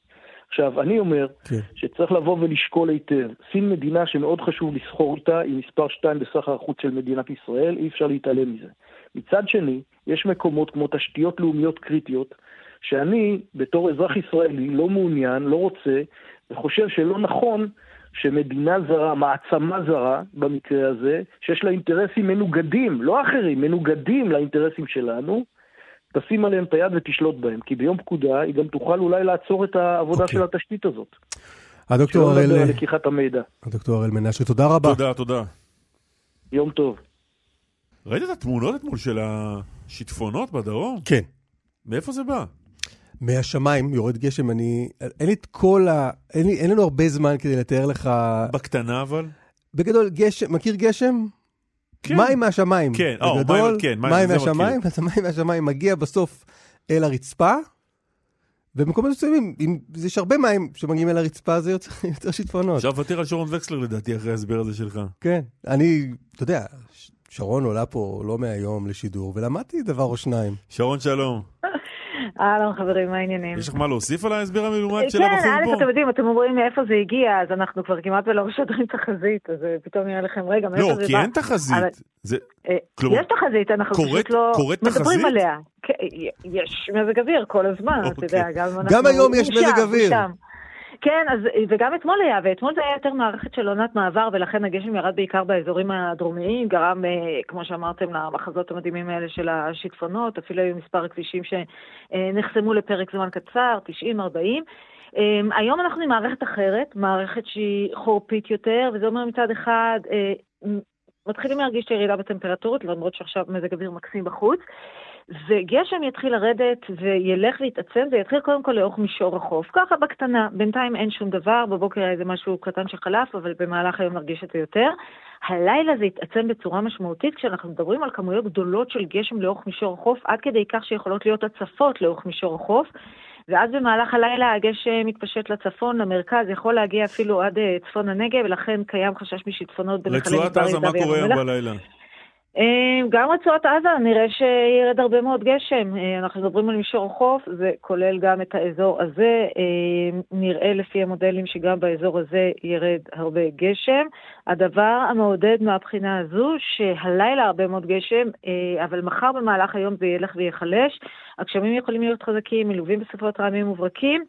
עכשיו, אני אומר כן. שצריך לבוא ולשקול היטב. סין מדינה שמאוד חשוב לסחור איתה, היא מספר שתיים בסחר החוץ של מדינת ישראל, אי אפשר להתעלם מזה. מצד שני, יש מקומות כמו תשתיות לאומיות קריטיות, שאני, בתור אזרח ישראלי, לא מעוניין, לא רוצה, וחושב שלא נכון שמדינה זרה, מעצמה זרה, במקרה הזה, שיש לה אינטרסים מנוגדים, לא אחרים, מנוגדים לאינטרסים שלנו, תשים עליהם את היד ותשלוט בהם, כי ביום פקודה היא גם תוכל אולי לעצור את העבודה אוקיי. של התשתית הזאת. הדוקטור שלא לדבר הראל, על לקיחת המידע. הדוקטור הראל מנשה, תודה רבה. תודה, תודה. יום טוב. ראית את התמונות אתמול של השיטפונות בדרום? כן. מאיפה זה בא? מהשמיים יורד גשם, אני... אין לי את כל ה... אין, לי, אין לנו הרבה זמן כדי לתאר לך... בקטנה אבל? בגדול, גשם, מכיר גשם? כן. מים מהשמיים. כן, או, בגדול, מים- כן, מים, מים מהשמיים, אז המים מהשמיים מגיע בסוף אל הרצפה, ובמקומות מסוימים, אם יש הרבה מים שמגיעים אל הרצפה, זה יוצר, יוצר שיטפונות. עכשיו ותר על שרון וקסלר לדעתי אחרי ההסבר הזה שלך. כן, אני, אתה יודע, ש- שרון עולה פה לא מהיום לשידור, ולמדתי דבר או שניים. שרון שלום. אהלן חברים, מה העניינים? יש לך מה להוסיף על ההסבר המלומד של הבחור כן, א', פה? אתם יודעים, אתם אומרים מאיפה זה הגיע, אז אנחנו כבר כמעט ולא משדרים תחזית, אז אה, פתאום נראה לכם, רגע, מאיפה לא, זה בא? כי אין תחזית. אה, יש תחזית, אנחנו פשוט לא קורית מדברים? עליה. כן, יש מזג אוויר כל הזמן, אתה אוקיי. יודע, גם אנחנו... גם היום יש מזג אוויר. כן, אז, וגם אתמול היה, ואתמול זה היה יותר מערכת של עונת מעבר, ולכן הגשם ירד בעיקר באזורים הדרומיים, גרם, אה, כמו שאמרתם, למחזות המדהימים האלה של השיטפונות, אפילו היו מספר כבישים שנחסמו לפרק זמן קצר, 90-40. Um, היום אנחנו עם מערכת אחרת, מערכת שהיא חורפית יותר, וזה אומר מצד אחד, uh, מתחילים להרגיש את הירידה בטמפרטורות, למרות שעכשיו מזג אוויר מקסים בחוץ, וגשם יתחיל לרדת וילך ויתעצם, ויתחיל קודם כל לאורך מישור החוף. ככה בקטנה, בינתיים אין שום דבר, בבוקר היה איזה משהו קטן שחלף, אבל במהלך היום נרגיש את זה יותר. הלילה זה יתעצם בצורה משמעותית, כשאנחנו מדברים על כמויות גדולות של גשם לאורך מישור החוף, עד כדי כך שיכולות להיות הצפות לאורך מישור החוף. ואז במהלך הלילה הגשם מתפשט לצפון, למרכז, יכול להגיע אפילו עד אה, צפון הנגב, ולכן קיים חשש משיטפונות בנחלי רצועת מדבר עזה, יהודה מה קורה היום. בלילה? אה, גם רצועת עזה, נראה שירד הרבה מאוד גשם. אה, אנחנו מדברים על מישור החוף, זה כולל גם את האזור הזה. אה, נראה לפי המודלים שגם באזור הזה ירד הרבה גשם. הדבר המעודד מהבחינה הזו, שהלילה הרבה מאוד גשם, אבל מחר במהלך היום זה ילך וייחלש. הגשמים יכולים להיות חזקים, מלווים בסופות רעמים וברקים.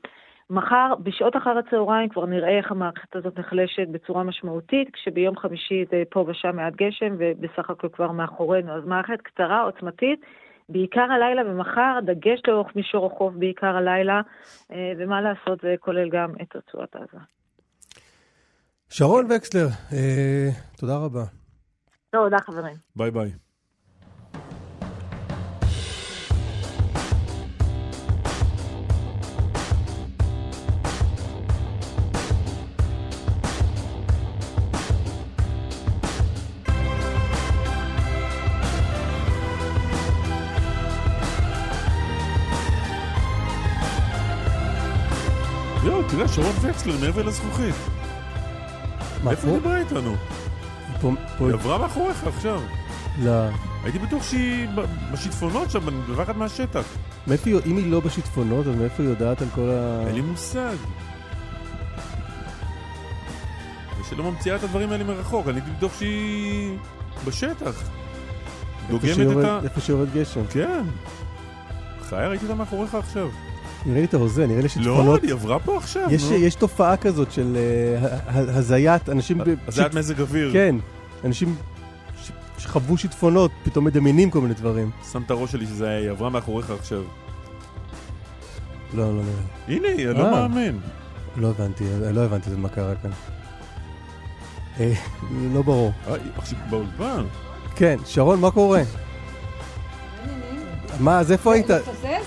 מחר, בשעות אחר הצהריים, כבר נראה איך המערכת הזאת נחלשת בצורה משמעותית, כשביום חמישי זה פה ושם מעט גשם, ובסך הכל כבר מאחורינו. אז מערכת קצרה, עוצמתית, בעיקר הלילה ומחר, דגש לאורך מישור החוף בעיקר הלילה, אה, ומה לעשות, זה כולל גם את רצועת עזה. שרון וקסלר, אה, תודה רבה. תודה, חברים. ביי ביי. שרון וקסלר מעבר לזכוכית. איפה פה? היא דיברה איתנו? היא עברה מאחוריך עכשיו. לא. הייתי בטוח שהיא בשיטפונות שם, מבחת מהשטח. מאיפה היא, אם היא לא בשיטפונות, אז מאיפה היא יודעת על כל ה... אין לי מושג. ושלא ממציאה את הדברים האלה מרחוק, אני הייתי בטוח שהיא בשטח. דוגמת את ה... איפה שיורד גשם. כן. חיה, ראיתי אותה מאחוריך עכשיו. נראה לי את ההוזה, נראה לי לא, שיטפונות. היא עברה פה עכשיו. יש, נו. יש תופעה כזאת של אה, ה- הזיית אנשים... הזיית שיט- מזג אוויר. כן, אנשים ש- שחוו שיטפונות, פתאום מדמיינים כל מיני דברים. שם את הראש שלי שזה היא עברה מאחוריך עכשיו. לא, לא נראה לי. הנה היא, אני לא אה. מאמין. לא הבנתי, לא הבנתי מה קרה כאן. אה, לא ברור. אה, היא עכשיו באולפן. כן, שרון, מה קורה? מה, אז איפה היית?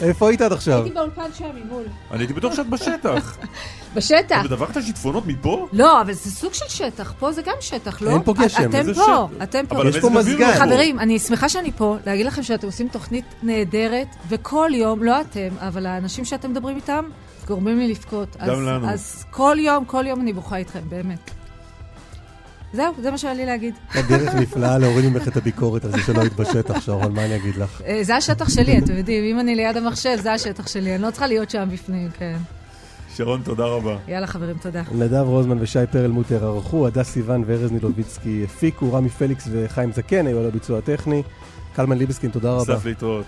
איפה היית עד עכשיו? הייתי באולפן שם ממול. אני הייתי בטוח שאת בשטח. בשטח. את מדווחת על שיטפונות מפה? לא, אבל זה סוג של שטח, פה זה גם שטח, לא? אין פה גשם. אתם פה? אתם פה. אבל יש פה מזגן. חברים, אני שמחה שאני פה, להגיד לכם שאתם עושים תוכנית נהדרת, וכל יום, לא אתם, אבל האנשים שאתם מדברים איתם, גורמים לי לבכות. גם לנו. אז כל יום, כל יום אני בוכה איתכם, באמת. זהו, זה מה שהיה לי להגיד. הדרך נפלאה להוריד ממך את הביקורת על זה שלא היית בשטח, שרון, מה אני אגיד לך? אה, זה השטח שלי, אתם יודעים, אם אני ליד המחשב, זה השטח שלי, אני לא צריכה להיות שם בפנים, כן. שרון, תודה רבה. יאללה, חברים, תודה. נדב רוזמן ושי פרלמוטר ערכו, הדס סיוון וארז נילוביצקי הפיקו, רמי פליקס וחיים זקן היו על הביצוע הטכני. קלמן ליבסקין, תודה רבה. אסף להתראות.